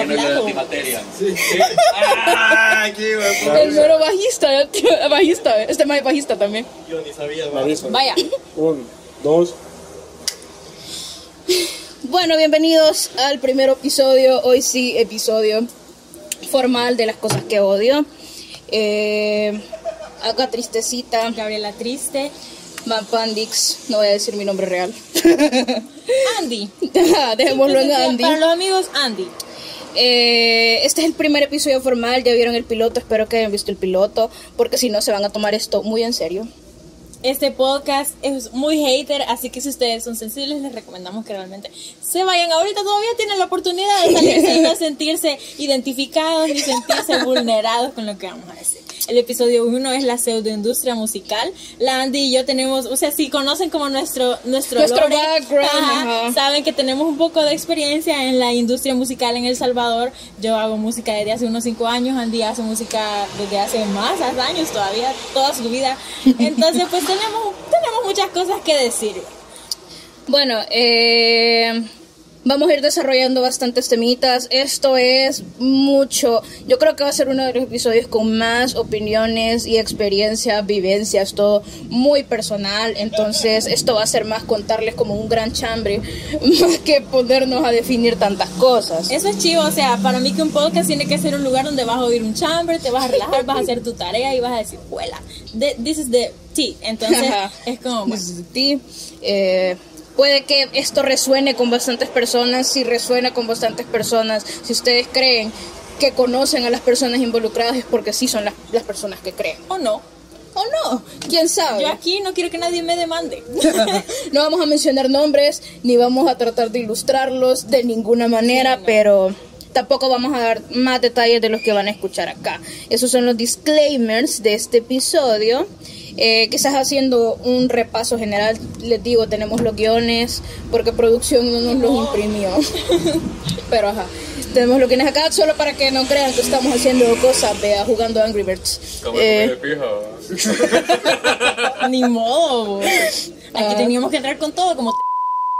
Que no es la hablado. antimateria. ¡Ah! qué. El mero bajista, el tío- bajista, este más es bajista también. Yo ni sabía. Vaya. Un, dos. Bueno, bienvenidos al primer episodio, hoy sí, episodio formal de las cosas que odio. Eh, acá tristecita, Gabriela Triste. Mampandix, no voy a decir mi nombre real. Andy. Dejémoslo en Para Andy. los amigos, Andy. Eh, este es el primer episodio formal, ya vieron el piloto, espero que hayan visto el piloto, porque si no se van a tomar esto muy en serio. Este podcast es muy hater, así que si ustedes son sensibles, les recomendamos que realmente se vayan. Ahorita todavía tienen la oportunidad de salirse y no sentirse identificados ni sentirse vulnerados con lo que vamos a decir. El episodio 1 es la pseudoindustria musical. La Andy y yo tenemos, o sea, si conocen como nuestro nuestro, Nuestro lore, background, ajá, ajá. saben que tenemos un poco de experiencia en la industria musical en El Salvador. Yo hago música desde hace unos 5 años, Andy hace música desde hace más años todavía, toda su vida. Entonces, pues tenemos, tenemos muchas cosas que decir. Bueno, eh, vamos a ir desarrollando bastantes temitas. Esto es mucho. Yo creo que va a ser uno de los episodios con más opiniones y experiencias, vivencias, todo muy personal. Entonces, esto va a ser más contarles como un gran chambre, más que ponernos a definir tantas cosas. Eso es chivo, o sea, para mí que un podcast tiene que ser un lugar donde vas a oír un chamber, te vas a relajar, vas a hacer tu tarea y vas a decir, huela, this is the tea. Entonces, Ajá. es como, bueno, This is the tea. Eh, puede que esto resuene con bastantes personas, si resuena con bastantes personas, si ustedes creen que conocen a las personas involucradas es porque sí son las, las personas que creen. o no. ¿O no? ¿Quién sabe? Yo aquí no quiero que nadie me demande. no vamos a mencionar nombres, ni vamos a tratar de ilustrarlos de ninguna manera, pero tampoco vamos a dar más detalles de los que van a escuchar acá. Esos son los disclaimers de este episodio. Eh, quizás haciendo un repaso general, les digo, tenemos los guiones, porque producción no nos los imprimió. pero ajá, tenemos los guiones acá solo para que no crean que estamos haciendo cosas, vea, jugando Angry Birds. Como Eh, pija. Ni modo. Aquí Ah. teníamos que entrar con todo, como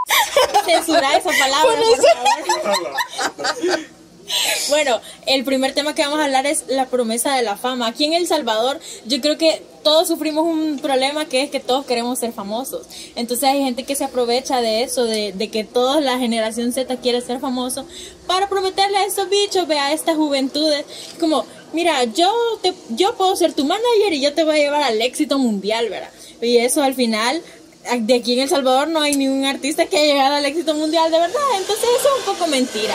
censurar esa palabra, por favor. Bueno, el primer tema que vamos a hablar es la promesa de la fama. Aquí en El Salvador, yo creo que todos sufrimos un problema que es que todos queremos ser famosos. Entonces hay gente que se aprovecha de eso, de, que toda la generación Z quiere ser famoso, para prometerle a estos bichos, ve a estas juventudes, como, mira, yo, te, yo puedo ser tu manager y yo te voy a llevar al éxito mundial, ¿verdad? Y eso al final de aquí en El Salvador no hay ningún artista que haya llegado al éxito mundial de verdad, entonces eso es un poco mentira.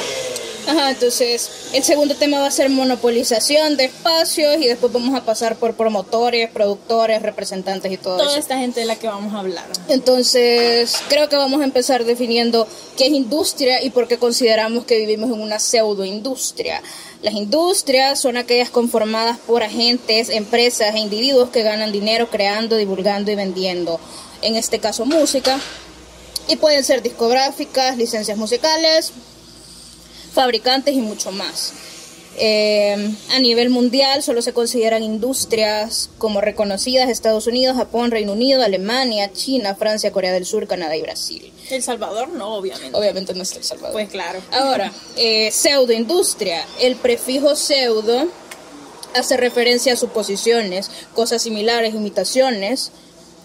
Ajá, entonces el segundo tema va a ser monopolización de espacios y después vamos a pasar por promotores, productores, representantes y todo Toda eso. esta gente de la que vamos a hablar. Entonces creo que vamos a empezar definiendo qué es industria y por qué consideramos que vivimos en una pseudoindustria. Las industrias son aquellas conformadas por agentes, empresas e individuos que ganan dinero creando, divulgando y vendiendo, en este caso música. Y pueden ser discográficas, licencias musicales, fabricantes y mucho más. Eh, a nivel mundial solo se consideran industrias como reconocidas Estados Unidos, Japón, Reino Unido, Alemania, China, Francia, Corea del Sur, Canadá y Brasil. El Salvador no, obviamente. Obviamente no está El Salvador. Pues claro. Ahora, eh, pseudoindustria. El prefijo pseudo hace referencia a suposiciones, cosas similares, imitaciones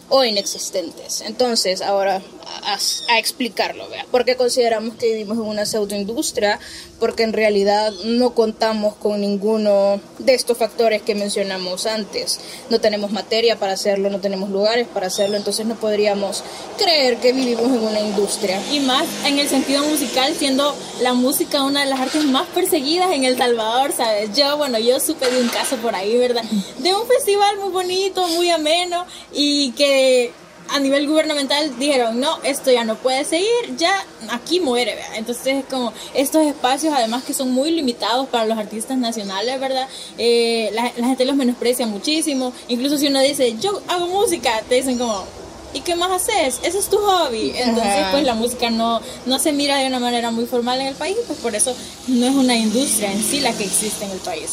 o inexistentes. Entonces, ahora a, a explicarlo, ¿vea? ¿Por qué consideramos que vivimos en una pseudoindustria? Porque en realidad no contamos con ninguno de estos factores que mencionamos antes. No tenemos materia para hacerlo, no tenemos lugares para hacerlo, entonces no podríamos creer que vivimos en una industria. Y más en el sentido musical, siendo la música una de las artes más perseguidas en El Salvador, ¿sabes? Yo, bueno, yo supe de un caso por ahí, ¿verdad? De un festival muy bonito, muy ameno, y que a nivel gubernamental dijeron, no, esto ya no puede seguir, ya aquí muere, ¿verdad? Entonces, es como estos espacios, además que son muy limitados para los artistas nacionales, ¿verdad? Eh, la, la gente los menosprecia muchísimo, incluso si uno dice, yo hago música, te dicen como, ¿y qué más haces? Ese es tu hobby. Entonces, pues la música no, no se mira de una manera muy formal en el país, pues por eso no es una industria en sí la que existe en el país.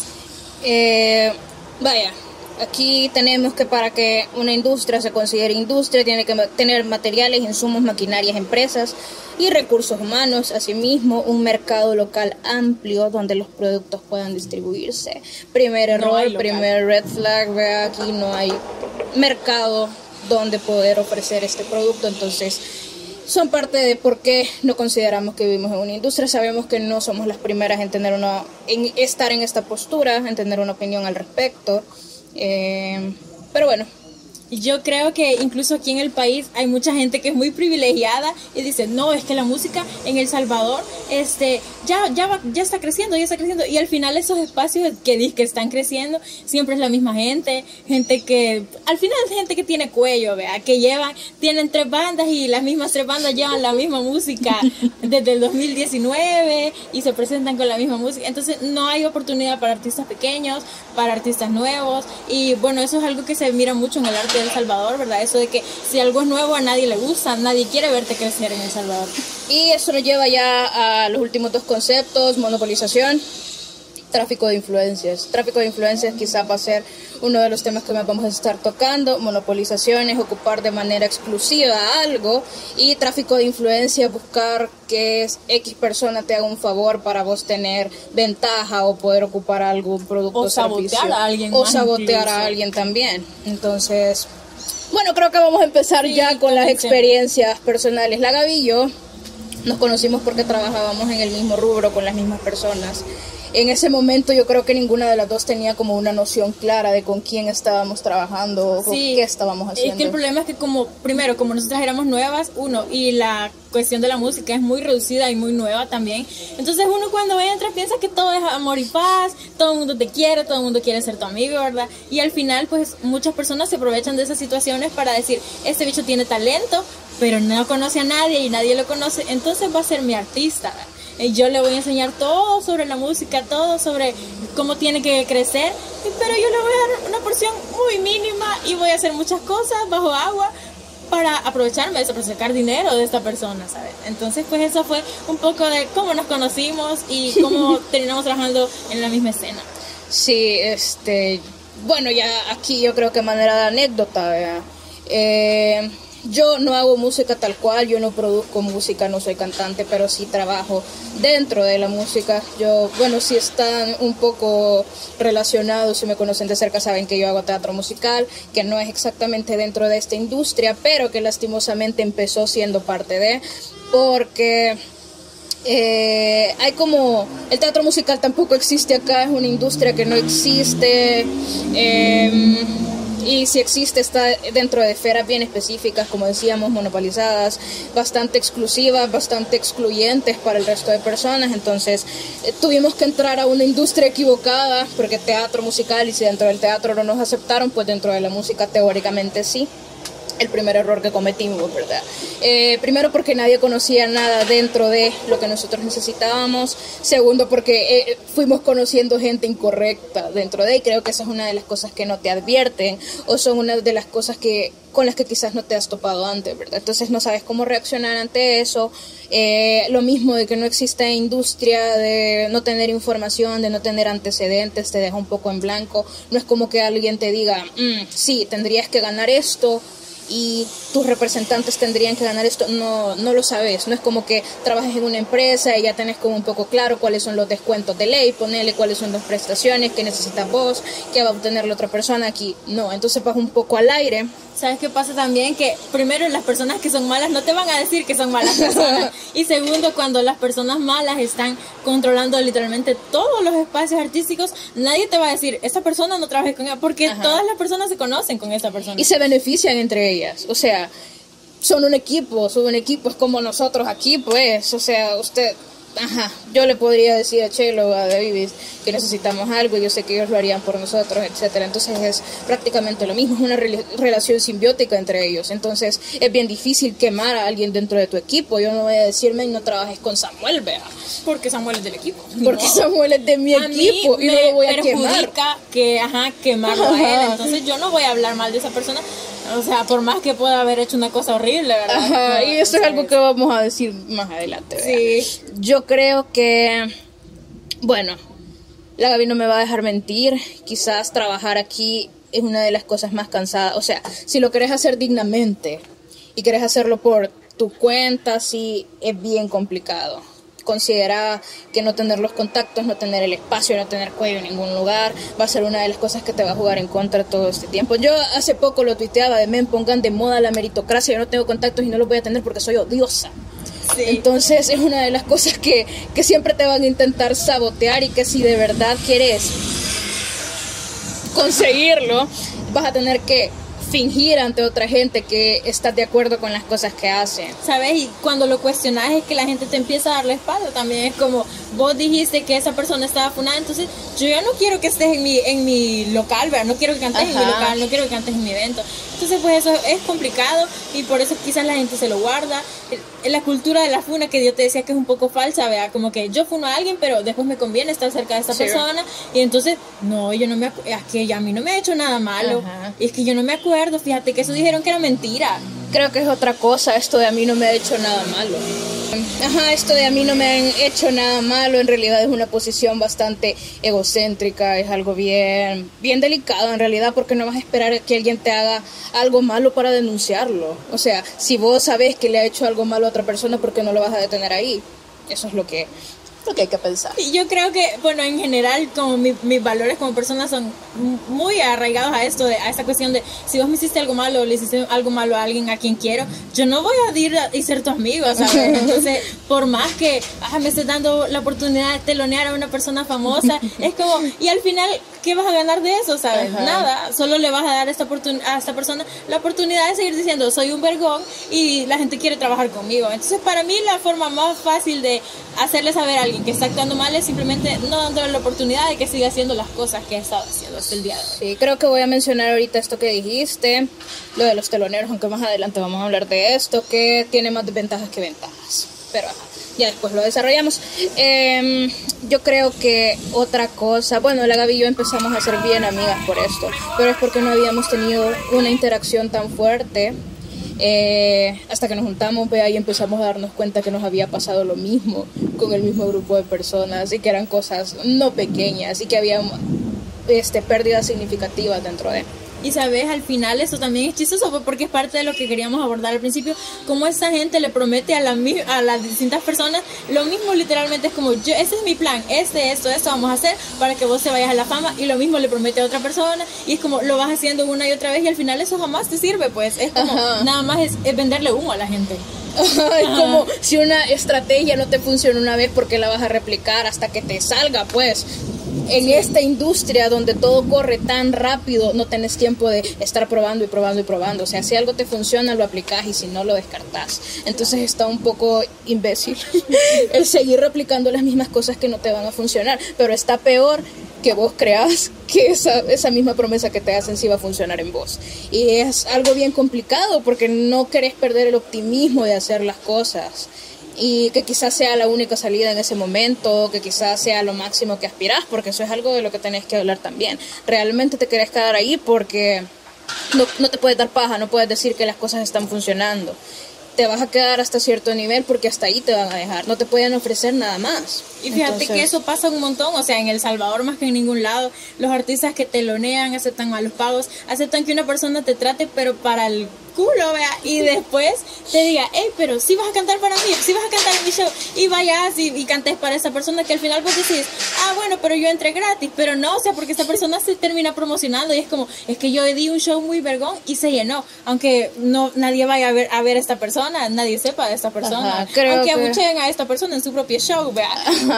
Eh, vaya, Aquí tenemos que para que una industria se considere industria tiene que tener materiales, insumos, maquinarias, empresas y recursos humanos, asimismo un mercado local amplio donde los productos puedan distribuirse. Primer error, primer red flag, vea aquí no hay mercado donde poder ofrecer este producto, entonces son parte de por qué no consideramos que vivimos en una industria. Sabemos que no somos las primeras en tener una, en estar en esta postura, en tener una opinión al respecto. Eh, pero bueno, yo creo que incluso aquí en el país hay mucha gente que es muy privilegiada y dice, no, es que la música en El Salvador este, ya, ya, ya está creciendo, ya está creciendo. Y al final esos espacios que, que están creciendo siempre es la misma gente, gente que, al final es gente que tiene cuello, vea, que llevan, tienen tres bandas y las mismas tres bandas llevan la misma música desde el 2019 y se presentan con la misma música. Entonces no hay oportunidad para artistas pequeños, para artistas nuevos. Y bueno, eso es algo que se mira mucho en el arte El Salvador, ¿verdad? Eso de que si algo es nuevo a nadie le gusta, nadie quiere verte crecer en El Salvador. Y eso nos lleva ya a los últimos dos conceptos, monopolización, tráfico de influencias. Tráfico de influencias quizá va a ser uno de los temas que más vamos a estar tocando. Monopolización es ocupar de manera exclusiva algo y tráfico de influencia buscar que X persona te haga un favor para vos tener ventaja o poder ocupar algún producto o sabotear a alguien o sabotear a alguien también. Entonces, bueno, creo que vamos a empezar ya con las experiencias personales. La Gavillo nos conocimos porque trabajábamos en el mismo rubro con las mismas personas. En ese momento yo creo que ninguna de las dos tenía como una noción clara de con quién estábamos trabajando o qué estábamos haciendo. Es que el problema es que como, primero, como nosotras éramos nuevas, uno, y la cuestión de la música es muy reducida y muy nueva también. Entonces uno cuando entra piensa que todo es amor y paz, todo el mundo te quiere, todo el mundo quiere ser tu amigo, ¿verdad? Y al final pues muchas personas se aprovechan de esas situaciones para decir, este bicho tiene talento, pero no conoce a nadie y nadie lo conoce, entonces va a ser mi artista. Y yo le voy a enseñar todo sobre la música, todo sobre cómo tiene que crecer, pero yo le voy a dar una porción muy mínima y voy a hacer muchas cosas bajo agua para aprovecharme de eso, para sacar dinero de esta persona, ¿sabes? Entonces, pues eso fue un poco de cómo nos conocimos y cómo terminamos trabajando en la misma escena. Sí, este, bueno, ya aquí yo creo que manera de anécdota, eh, yo no hago música tal cual, yo no produzco música, no soy cantante, pero sí trabajo dentro de la música. Yo, bueno, si están un poco relacionados, si me conocen de cerca, saben que yo hago teatro musical, que no es exactamente dentro de esta industria, pero que lastimosamente empezó siendo parte de, porque eh, hay como el teatro musical tampoco existe acá, es una industria que no existe. Eh, y si existe está dentro de esferas bien específicas, como decíamos, monopolizadas, bastante exclusivas, bastante excluyentes para el resto de personas. Entonces eh, tuvimos que entrar a una industria equivocada, porque teatro musical y si dentro del teatro no nos aceptaron, pues dentro de la música teóricamente sí el primer error que cometimos, ¿verdad? Eh, primero porque nadie conocía nada dentro de lo que nosotros necesitábamos. Segundo porque eh, fuimos conociendo gente incorrecta dentro de y creo que esa es una de las cosas que no te advierten o son una de las cosas que con las que quizás no te has topado antes, ¿verdad? Entonces no sabes cómo reaccionar ante eso. Eh, lo mismo de que no existe industria, de no tener información, de no tener antecedentes, te deja un poco en blanco. No es como que alguien te diga, mm, sí, tendrías que ganar esto y tus representantes tendrían que ganar esto, no, no lo sabes, no es como que trabajes en una empresa y ya tenés como un poco claro cuáles son los descuentos de ley, ponerle cuáles son las prestaciones que necesitas vos, que va a obtener la otra persona aquí, no, entonces vas un poco al aire. ¿Sabes qué pasa también? Que primero las personas que son malas no te van a decir que son malas personas y segundo cuando las personas malas están controlando literalmente todos los espacios artísticos, nadie te va a decir, esa persona no trabaje con ella porque todas las personas se conocen con esa persona. Y se benefician entre ellos o sea, son un equipo, son un equipo, es como nosotros aquí, pues. O sea, usted ajá, yo le podría decir a Chelo a David que necesitamos algo, y yo sé que ellos lo harían por nosotros, etcétera. Entonces es prácticamente lo mismo, es una relación simbiótica entre ellos. Entonces es bien difícil quemar a alguien dentro de tu equipo. Yo no voy a decirme no trabajes con Samuel, vea. Porque Samuel es del equipo. Porque Samuel es de mi equipo y no lo voy a quemar. que ajá, quemarlo a él. Entonces yo no voy a hablar mal de esa persona. O sea, por más que pueda haber hecho una cosa horrible, ¿verdad? Ajá, y eso es algo que vamos a decir más adelante. Sí. Yo creo que, bueno, la Gaby no me va a dejar mentir. Quizás trabajar aquí es una de las cosas más cansadas. O sea, si lo querés hacer dignamente y querés hacerlo por tu cuenta, sí, es bien complicado. Considera que no tener los contactos, no tener el espacio, no tener cuello en ningún lugar, va a ser una de las cosas que te va a jugar en contra todo este tiempo. Yo hace poco lo tuiteaba de men, pongan de moda la meritocracia, yo no tengo contactos y no los voy a tener porque soy odiosa. Entonces es una de las cosas que, que siempre te van a intentar sabotear y que si de verdad quieres conseguirlo, vas a tener que fingir ante otra gente que estás de acuerdo con las cosas que hacen. ¿Sabes? Y cuando lo cuestionas es que la gente te empieza a dar la espalda. También es como vos dijiste que esa persona estaba funada, entonces yo ya no quiero que estés en mi, en mi local, ¿verdad? No quiero que cantes en mi local, no quiero que cantes en mi evento. Entonces, pues eso es complicado y por eso quizás la gente se lo guarda. La cultura de la funa que yo te decía que es un poco falsa, vea, como que yo funo a alguien, pero después me conviene estar cerca de esta persona y entonces, no, yo no me es que a mí no me ha hecho nada malo. Y es que yo no me acuerdo, fíjate que eso dijeron que era mentira. Creo que es otra cosa, esto de a mí no me ha hecho nada malo. Ajá, esto de a mí no me han hecho nada malo, en realidad es una posición bastante egocéntrica, es algo bien, bien delicado en realidad, porque no vas a esperar que alguien te haga algo malo para denunciarlo. O sea, si vos sabes que le ha hecho algo malo a otra persona, ¿por qué no lo vas a detener ahí? Eso es lo que lo que hay que pensar. Yo creo que, bueno, en general, como mis valores como persona son muy arraigados a esto, de, a esta cuestión de si vos me hiciste algo malo o le hiciste algo malo a alguien a quien quiero, yo no voy a ir y ser tu amigo, ¿sabes? Entonces, por más que ah, me estés dando la oportunidad de telonear a una persona famosa, es como, y al final, ¿qué vas a ganar de eso, sabes? Nada, solo le vas a dar a esta, a esta persona la oportunidad de seguir diciendo, soy un vergón y la gente quiere trabajar conmigo. Entonces, para mí, la forma más fácil de hacerle saber a alguien que está actuando mal es simplemente no dándole la oportunidad de que siga haciendo las cosas que ha estado haciendo hasta el día de hoy. Sí, creo que voy a mencionar ahorita esto que dijiste, lo de los teloneros, aunque más adelante vamos a hablar de esto, que tiene más desventajas que ventajas. Pero ya después lo desarrollamos. Em, yo creo que otra cosa, bueno, la Gaby y yo empezamos a ser bien amigas por esto, pero es porque no habíamos tenido una interacción tan fuerte eh, hasta que nos juntamos, ve ahí empezamos a darnos cuenta que nos había pasado lo mismo con el mismo grupo de personas y que eran cosas no pequeñas y que había este, pérdidas significativas dentro de. Y sabes, al final eso también es chistoso porque es parte de lo que queríamos abordar al principio, cómo esa gente le promete a, la, a las distintas personas lo mismo literalmente es como, yo, ese es mi plan, este, esto, esto vamos a hacer para que vos te vayas a la fama y lo mismo le promete a otra persona y es como lo vas haciendo una y otra vez y al final eso jamás te sirve, pues es como, nada más es, venderle humo a la gente. es como si una estrategia no te funciona una vez porque la vas a replicar hasta que te salga, pues en esta industria donde todo corre tan rápido, no tenés tiempo de estar probando y probando y probando. O sea, si algo te funciona, lo aplicás y si no, lo descartás. Entonces está un poco imbécil el seguir replicando las mismas cosas que no te van a funcionar. Pero está peor que vos creas que esa, esa misma promesa que te hacen sí va a funcionar en vos. Y es algo bien complicado porque no querés perder el optimismo de hacer las cosas y que quizás sea la única salida en ese momento, que quizás sea lo máximo que aspirás, porque eso es algo de lo que tenés que hablar también. Realmente te querés quedar ahí porque no, no te puedes dar paja, no puedes decir que las cosas están funcionando. Te vas a quedar hasta cierto nivel porque hasta ahí te van a dejar, no te pueden ofrecer nada más. Y fíjate que eso pasa un montón, o sea, en El Salvador más que en ningún lado, los artistas que telonean, aceptan malos pagos, aceptan que una persona te trate, pero para el culo, vea, y después te diga, hey, pero si vas a cantar para mí, si vas a cantar en mi show, y vayas y, y, cantes para esa persona que al final vos decís, ah, bueno, pero yo entré gratis, pero no, o sea, porque esa persona se termina promocionando y es como, es que yo di un show muy vergón y se llenó, aunque no nadie vaya a ver a ver a esta persona, nadie sepa de esta persona, aunque que... abucheen a esta persona en su propio show, vea,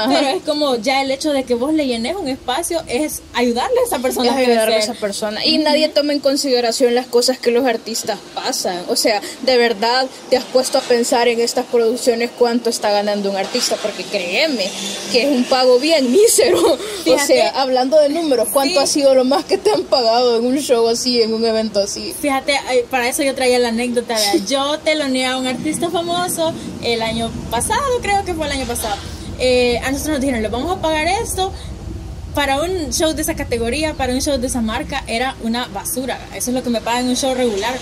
pero es como ya el hecho de que vos le llenes un espacio es ayudarle a esa persona. Es ayudarle a esa persona. Y nadie toma en consideración las cosas que los artistas pasan. O sea, de verdad te has puesto a pensar en estas producciones cuánto está ganando un artista, porque créeme que es un pago bien mísero. o sea, hablando de números, ¿cuánto ha sido lo más que te han pagado en un show así, en un evento así? Fíjate, para eso yo traía la anécdota. Yo teloneé a un artista famoso el año pasado, creo que fue el año pasado eh, a nosotros nos dijeron, le vamos a pagar esto. Para un show de esa categoría, para un show de esa marca, era una basura. Eso es lo que me pagan en un show regular.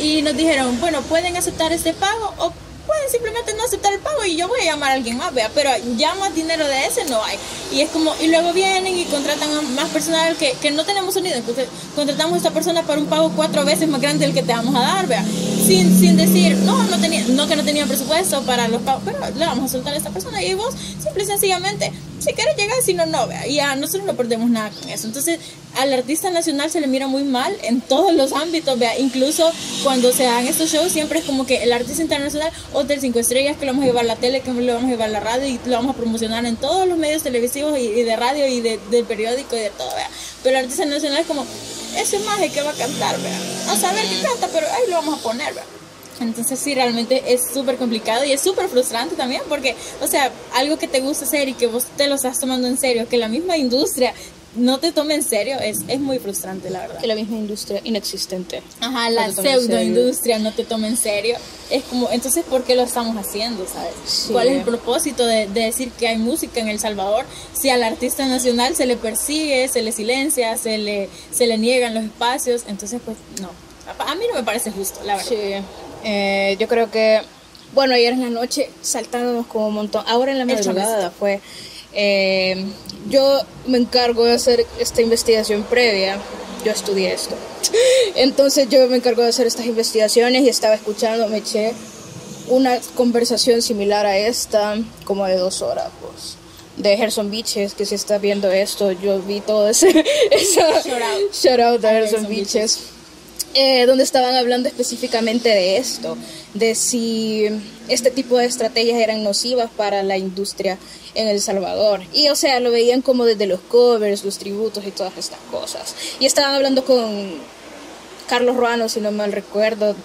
Y nos dijeron, bueno, pueden aceptar este pago o puede simplemente no aceptar el pago y yo voy a llamar a alguien más, vea, pero ya más dinero de ese no hay. Y es como, y luego vienen y contratan a más personal que, que no tenemos sonido, entonces contratamos a esta persona para un pago cuatro veces más grande del que te vamos a dar, vea, sin, sin decir, no, no tenía, no que no tenía presupuesto para los pagos, pero le vamos a soltar a esta persona y vos, simple y sencillamente, si quieres llegar, si no, no, vea, y nosotros no perdemos nada con eso. Entonces, al artista nacional se le mira muy mal en todos los ámbitos, vea, incluso cuando se dan estos shows, siempre es como que el artista internacional, Hotel 5 Estrellas, que lo vamos a llevar a la tele, que lo vamos a llevar a la radio y lo vamos a promocionar en todos los medios televisivos y, de radio y de, del periódico y de todo, vea. Pero el artista nacional es como, ese maje que va a cantar, vea. A saber que canta, pero ahí lo vamos a poner, vea. Entonces sí, realmente es súper complicado y es súper frustrante también porque, o sea, algo que te gusta hacer y que vos te lo estás tomando en serio, que la misma industria no te tome en serio, es, es muy frustrante, la verdad. Que la misma industria inexistente. Ajá, la pseudo industria no te tome en serio. Es como, entonces, ¿por qué lo estamos haciendo, sabes? ¿Cuál es el propósito de, de, decir que hay música en El Salvador si al artista nacional se le persigue, se le silencia, se le, se le niegan los espacios? Entonces, pues, no. A, mí no me parece justo, la verdad. Sí. Eh, yo creo que, bueno, ayer en la noche saltándonos como un montón. Ahora en la madrugada fue eh, yo me encargo de hacer esta investigación previa. Yo estudié esto. Entonces yo me encargo de hacer estas investigaciones y estaba escuchando, me eché una conversación similar a esta, como de dos horas, pues, de Gerson Beaches, que si está viendo esto, yo vi todo ese... shout out, a Gerson, Beaches. Eh, donde estaban hablando específicamente de esto, de si este tipo de estrategias eran nocivas para la industria en El Salvador. Y o sea, lo veían como desde los covers, los tributos y todas estas cosas. Y estaban hablando con Carlos Ruano, si no mal recuerdo,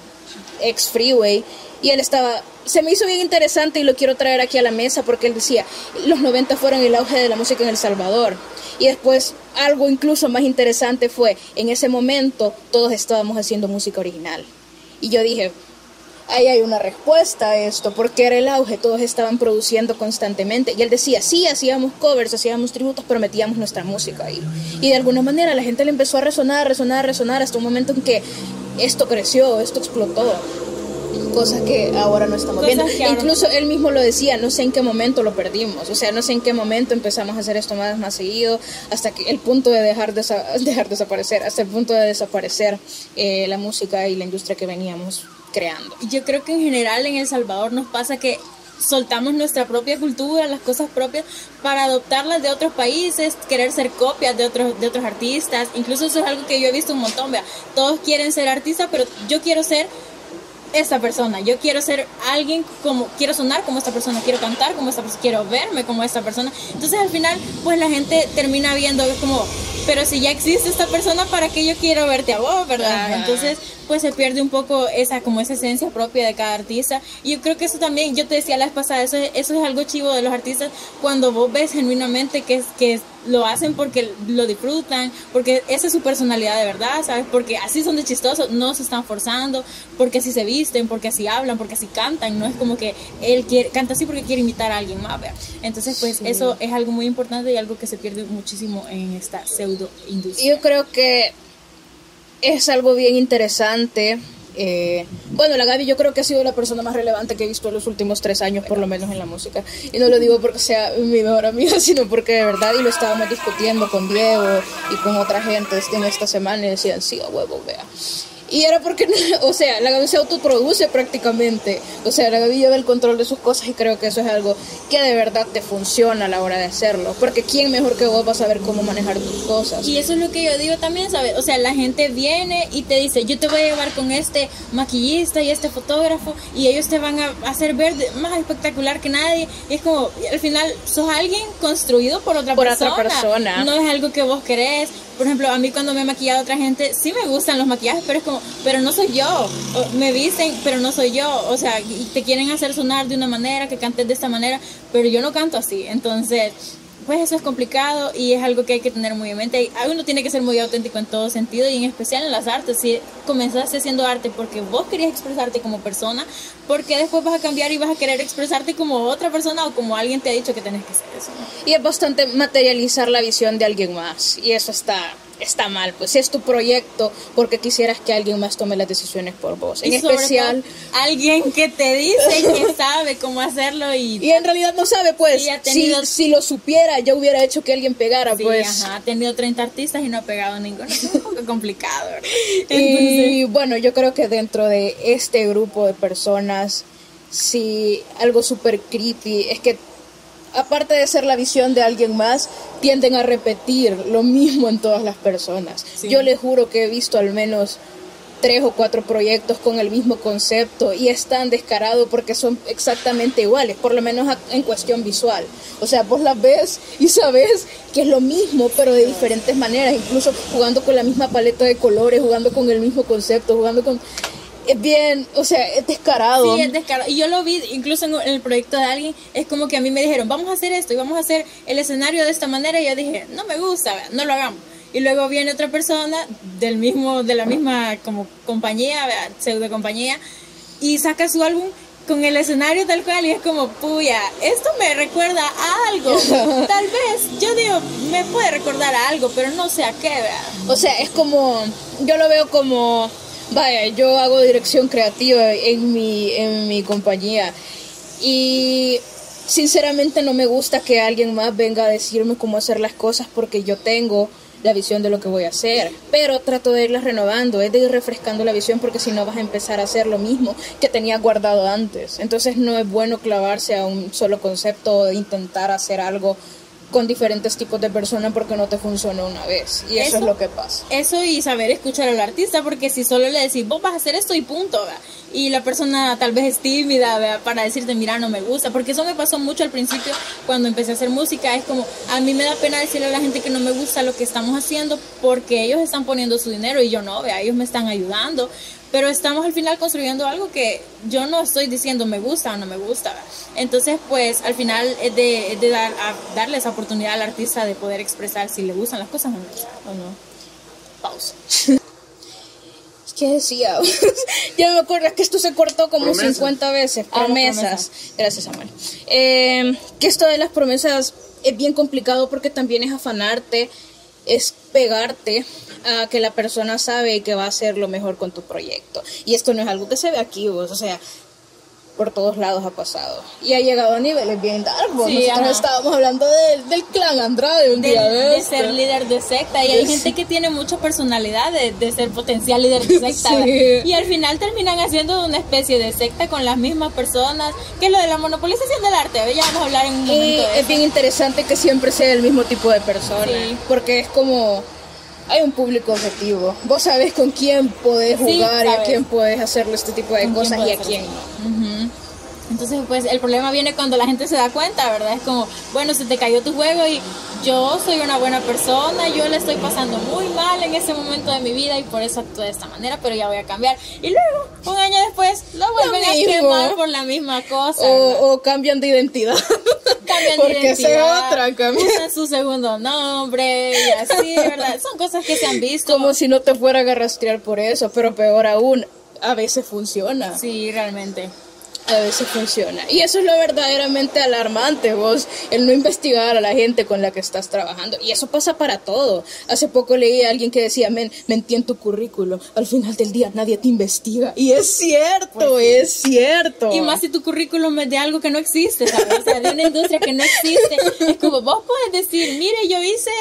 ex Freeway, y él estaba, se me hizo bien interesante y lo quiero traer aquí a la mesa porque él decía, los 90 fueron el auge de la música en El Salvador. Y después algo incluso más interesante fue, en ese momento todos estábamos haciendo música original. Y yo dije, ahí hay una respuesta a esto, porque era el auge, todos estaban produciendo constantemente. Y él decía, sí, hacíamos covers, hacíamos tributos, pero metíamos nuestra música ahí. Y de alguna manera la gente le empezó a resonar, resonar, resonar, hasta un momento en que esto creció, esto explotó. Cosas que ahora no estamos viendo. Incluso él mismo lo decía, no sé en qué momento lo perdimos. O sea, no sé en qué momento empezamos a hacer esto más, más seguido, hasta que el punto de dejar, de dejar desaparecer, hasta el punto de desaparecer eh, la música y la industria que veníamos creando. Yo creo que en general en El Salvador nos pasa que soltamos nuestra propia cultura, las cosas propias, para adoptarlas de otros países, querer ser copias de otros, de otros artistas. Incluso eso es algo que yo he visto un montón, vea. Todos quieren ser artistas, pero yo quiero ser esta persona. Yo quiero ser alguien como, quiero sonar como esta persona, quiero cantar como esta persona, quiero verme como esta persona. Entonces al final, pues la gente termina viendo como, pero si ya existe esta persona, ¿para qué yo quiero verte a vos, verdad? Entonces, pues se pierde un poco esa, como esa esencia propia de cada artista. Y yo creo que eso también, yo te decía la vez pasada, eso, eso es algo chivo de los artistas, cuando vos ves genuinamente que, que lo hacen porque lo disfrutan, porque esa es su personalidad de verdad, ¿sabes? Porque así son de chistosos, no se están forzando, porque así se visten, porque así hablan, porque así cantan, no es como que él quiere, canta así porque quiere imitar a alguien más, ¿verdad? Entonces, pues eso es algo muy importante y algo que se pierde muchísimo en esta pseudo industria. Yo creo que es algo bien interesante eh, bueno, la Gaby yo creo que ha sido la persona más relevante que he visto en los últimos tres años, por lo menos en la música. Y no lo digo porque sea mi mejor amiga, sino porque de verdad, y lo estábamos discutiendo con Diego y con otra gente en esta semana y decían, sí, a huevo, vea. Y era porque, o sea, la Gaby se autoproduce prácticamente. O sea, la Gaby lleva el control de sus cosas y creo que eso es algo que de verdad te funciona a la hora de hacerlo. Porque ¿quién mejor que vos va a saber cómo manejar tus cosas? Y eso es lo que yo digo también, ¿sabes? O sea, la gente viene y te dice, yo te voy a llevar con este maquillista y este fotógrafo y ellos te van a hacer ver más espectacular que nadie. Y es como, al final, sos alguien construido por otra por persona. Otra persona. No es algo que vos querés. Por ejemplo, a mí cuando me he maquillado otra gente, sí me gustan los maquillajes, pero es como, pero no soy yo. Me visten, pero no soy yo. O sea, te quieren hacer sonar de una manera, que cantes de esta manera, pero yo no canto así. Entonces, pues eso es complicado y es algo que hay que tener muy en mente. Uno tiene que ser muy auténtico en todo sentido y en especial en las artes. Si comenzaste haciendo arte porque vos querías expresarte como persona, porque después vas a cambiar y vas a querer expresarte como otra persona o como alguien te ha dicho que tenés que ser eso. Y es bastante materializar la visión de alguien más y eso está está mal. Pues si es tu proyecto, porque quisieras que alguien más tome las decisiones por vos. En Y especial. alguien que te dice que sabe cómo hacerlo y, Y en realidad no sabe, pues, tenido- si, si lo supiera, ya hubiera hecho que alguien pegara, sí, pues. ajá, ha tenido 30 artistas y no ha pegado ninguno. Es un poco complicado. Y bueno, yo creo que dentro de este grupo de personas, sí, algo súper creepy es que, aparte de ser la visión de alguien más, tienden a repetir lo mismo en todas las personas. Sí. Yo les juro que he visto al menos tres o cuatro proyectos con el mismo concepto y es tan descarado porque son exactamente iguales, por lo menos en cuestión visual. O sea, vos las ves y sabes que es lo mismo, pero de diferentes maneras, incluso jugando con la misma paleta de colores, jugando con el mismo concepto, jugando con... Es bien, o sea, es descarado. Sí, es descarado. Y yo lo vi incluso en el proyecto de alguien, es como que a mí me dijeron, vamos a hacer esto y vamos a hacer el escenario de esta manera y yo dije, no me gusta, no lo hagamos. Y luego viene otra persona del mismo, de la misma como compañía, pseudo compañía, y saca su álbum con el escenario tal cual y es como, puya, esto me recuerda a algo. Tal vez, yo digo, me puede recordar a algo, pero no sé a qué, vea. O sea, es como, yo lo veo como, vaya, yo hago dirección creativa en mi, en mi compañía y sinceramente no me gusta que alguien más venga a decirme cómo hacer las cosas porque yo tengo la visión de lo que voy a hacer, pero trato de irlas renovando, es de ir refrescando la visión porque si no vas a empezar a hacer lo mismo que tenías guardado antes. Entonces no es bueno clavarse a un solo concepto o intentar hacer algo con diferentes tipos de personas porque no te funciona una vez. Y eso, Eso- es lo que pasa. Eso y saber escuchar al artista, porque si solo le decís, vos vas a hacer esto y punto, ¿verdad? y la persona tal vez es tímida ¿verdad? para decirte, mira, no me gusta, porque eso me pasó mucho al principio cuando empecé a hacer música, es como, a mí me da pena decirle a la gente que no me gusta lo que estamos haciendo porque ellos están poniendo su dinero y yo no, ¿verdad? ellos me están ayudando, pero estamos al final construyendo algo que yo no estoy diciendo me gusta o no me gusta. Entonces, pues al final es de, de dar, a- darle esa oportunidad al artista de poder expresar si le gustan las cosas o no. o no. Pausa. ¿Qué decía? ya me acuerdo, es que esto se cortó como Promesas. 50 veces. Ah, Promesas. promesas. Gracias, Samuel. Eh, que esto de las promesas es bien complicado porque también es afanarte, es pegarte a que la persona sabe que va a hacer lo mejor con tu proyecto. Y esto no es algo que se ve aquí, vos, o sea, por todos lados ha pasado. Y ha llegado a niveles bien dark. Sí, Nosotros ajá. estábamos hablando del- del clan Andrade un de, día de de, esto. ser líder de secta y hay De- gente que tiene mucha personalidad de, de ser potencial líder de secta Sí. y al final terminan haciendo una especie de secta con las mismas personas que es lo de la monopolización del arte ya vamos a hablar en un momento Y de es bien interesante que siempre sea el mismo tipo de persona, Sí. porque es como hay un público objetivo. Vos sabés con quién podés Sí, jugar y a quién podés hacerle este tipo de ¿Con quién cosas y a quién no. Ujú. Entonces, pues el problema viene cuando la gente se da cuenta, ¿verdad? Es como, bueno, se te cayó tu juego y yo soy una buena persona, yo le estoy pasando muy mal en ese momento de mi vida y por eso actúo de esta manera, pero ya voy a cambiar. Y luego, un año después, lo vuelven a mismo. quemar por la misma cosa. O, o cambian de identidad. cambian de porque es identidad, otra, cambian. usan su segundo nombre y así, ¿verdad? Son cosas que se han visto. Como si no te fueran a rastrear por eso, pero peor aún, a veces funciona. Sí, realmente. A veces funciona. Y eso es lo verdaderamente alarmante, vos, el no investigar a la gente con la que estás trabajando. Y eso pasa para todo. Hace poco leí a alguien que decía, men, mentí en tu currículo. Al final del día nadie te investiga. Y es cierto, es cierto. Pues Y más si tu currículum es de algo que no existe, ¿sabes? O sea, de una industria que no existe. Es como vos puedes decir, mire, yo hice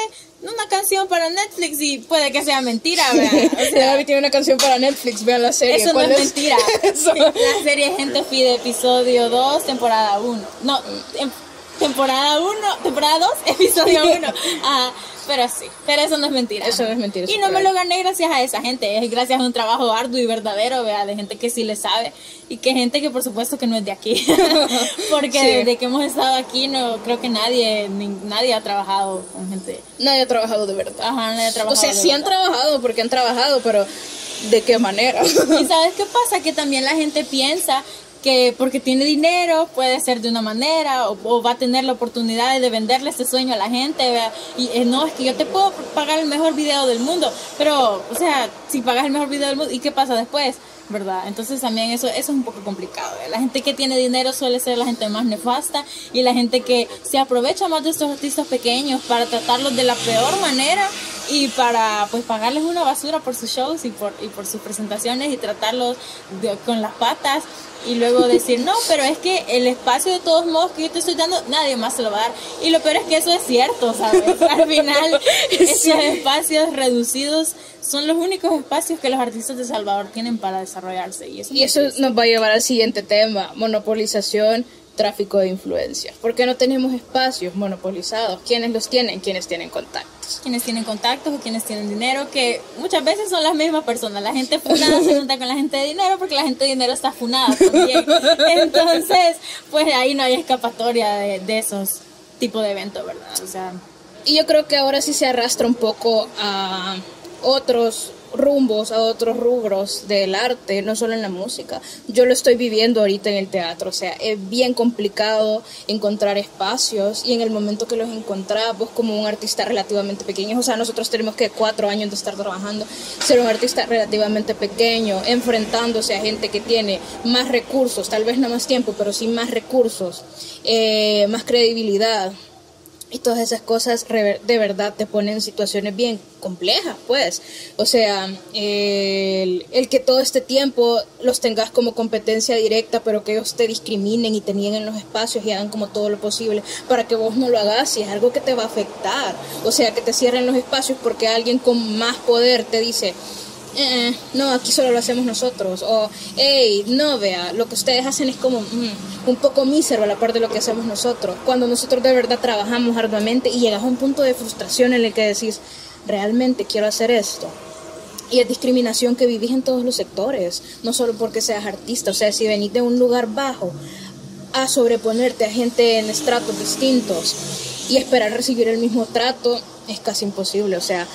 una canción para Netflix y puede que sea mentira, ¿verdad? O sea, tiene una canción para Netflix, vean la serie. eso no ¿Cuál es mentira. Eso. La serie Gente Fide, episodio 2, temporada 1. No, tem- temporada 1, temporada 2, episodio 1. Ah, pero sí, pero eso no es mentira. Eso no es mentira, Y no me lo gané gracias a esa gente, es gracias a un trabajo arduo y verdadero, vea, de gente que sí le sabe y que gente que por supuesto que no es de aquí. Porque Sí. desde que hemos estado aquí no creo que nadie ni- nadie ha trabajado con gente. Nadie ha trabajado de verdad. Ajá, nadie ha trabajado. O sea, de sí han verdad. trabajado porque han trabajado, pero ¿de qué manera? Y sabes qué pasa? Que también la gente piensa que porque tiene dinero puede ser de una manera o, va a tener la oportunidad de venderle este sueño a la gente. Y eh, no, es que yo te puedo pagar el mejor video del mundo, pero, o sea, si pagas el mejor video del mundo, ¿y qué pasa después? ¿Verdad? Entonces también eso, eso es un poco complicado. La gente que tiene dinero suele ser la gente más nefasta y la gente que se aprovecha más de estos artistas pequeños para tratarlos de la peor manera y para pues pagarles una basura por sus shows y por, y por sus presentaciones y tratarlos con las patas y luego decir, no, pero es que el espacio de todos modos que yo te estoy dando, nadie más se lo va a dar. Y lo peor es que eso es cierto, ¿sabes? Al final, esos espacios reducidos son los únicos espacios que los artistas de Salvador tienen para desarrollarse. Y eso, y eso nos va a llevar al siguiente tema, monopolización tráfico de influencias. porque no tenemos espacios monopolizados? ¿Quiénes los tienen? ¿Quiénes tienen contactos? Quienes tienen contactos o quienes tienen dinero, que muchas veces son las mismas personas. La gente funada se junta con la gente de dinero porque la gente de dinero está funada también. Entonces, pues ahí no hay escapatoria de, de esos tipos de eventos, ¿verdad? O sea... Y yo creo que ahora sí se arrastra un poco a otros rumbos a otros rubros del arte, no solo en la música. Yo lo estoy viviendo ahorita en el teatro, o sea, es bien complicado encontrar espacios y en el momento que los encontrás, vos como un artista relativamente pequeño, o sea, nosotros tenemos que cuatro años de estar trabajando, ser un artista relativamente pequeño, enfrentándose a gente que tiene más recursos, tal vez no más tiempo, pero sí más recursos, eh, más credibilidad y todas esas cosas de verdad te ponen en situaciones bien complejas, pues. O sea, el, que todo este tiempo los tengas como competencia directa, pero que ellos te discriminen y te nieguen los espacios y hagan como todo lo posible para que vos no lo hagas y es algo que te va a afectar. O sea, que te cierren los espacios porque alguien con más poder te dice, eh, no, aquí solo lo hacemos nosotros. O, hey, no, vea, lo que ustedes hacen es como mm, un poco mísero a la parte de lo que hacemos nosotros. Cuando nosotros de verdad trabajamos arduamente y llegas a un punto de frustración en el que decís, realmente quiero hacer esto. Y es discriminación que vivís en todos los sectores, no solo porque seas artista. O sea, si venís de un lugar bajo a sobreponerte a gente en estratos distintos y esperar recibir el mismo trato, es casi imposible. O sea,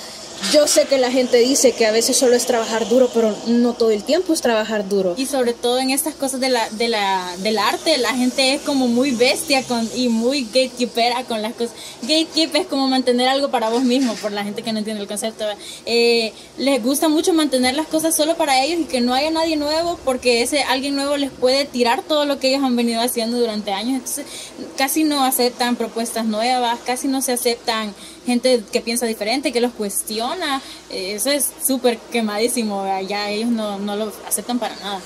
yo sé que la gente dice que a veces solo es trabajar duro, pero no todo el tiempo es trabajar duro. Y sobre todo en estas cosas de la, de la, del arte, la gente es como muy bestia con, y muy gatekeepera con las cosas. Gatekeep es como mantener algo para vos mismo, por la gente que no entiende el concepto. Eh, les gusta mucho mantener las cosas solo para ellos y que no haya nadie nuevo, porque ese alguien nuevo les puede tirar todo lo que ellos han venido haciendo durante años. Entonces, casi no aceptan propuestas nuevas, casi no se aceptan gente que piensa diferente, que los cuestiona. Eh, eso es súper quemadísimo, ya ellos no, no lo aceptan para nada.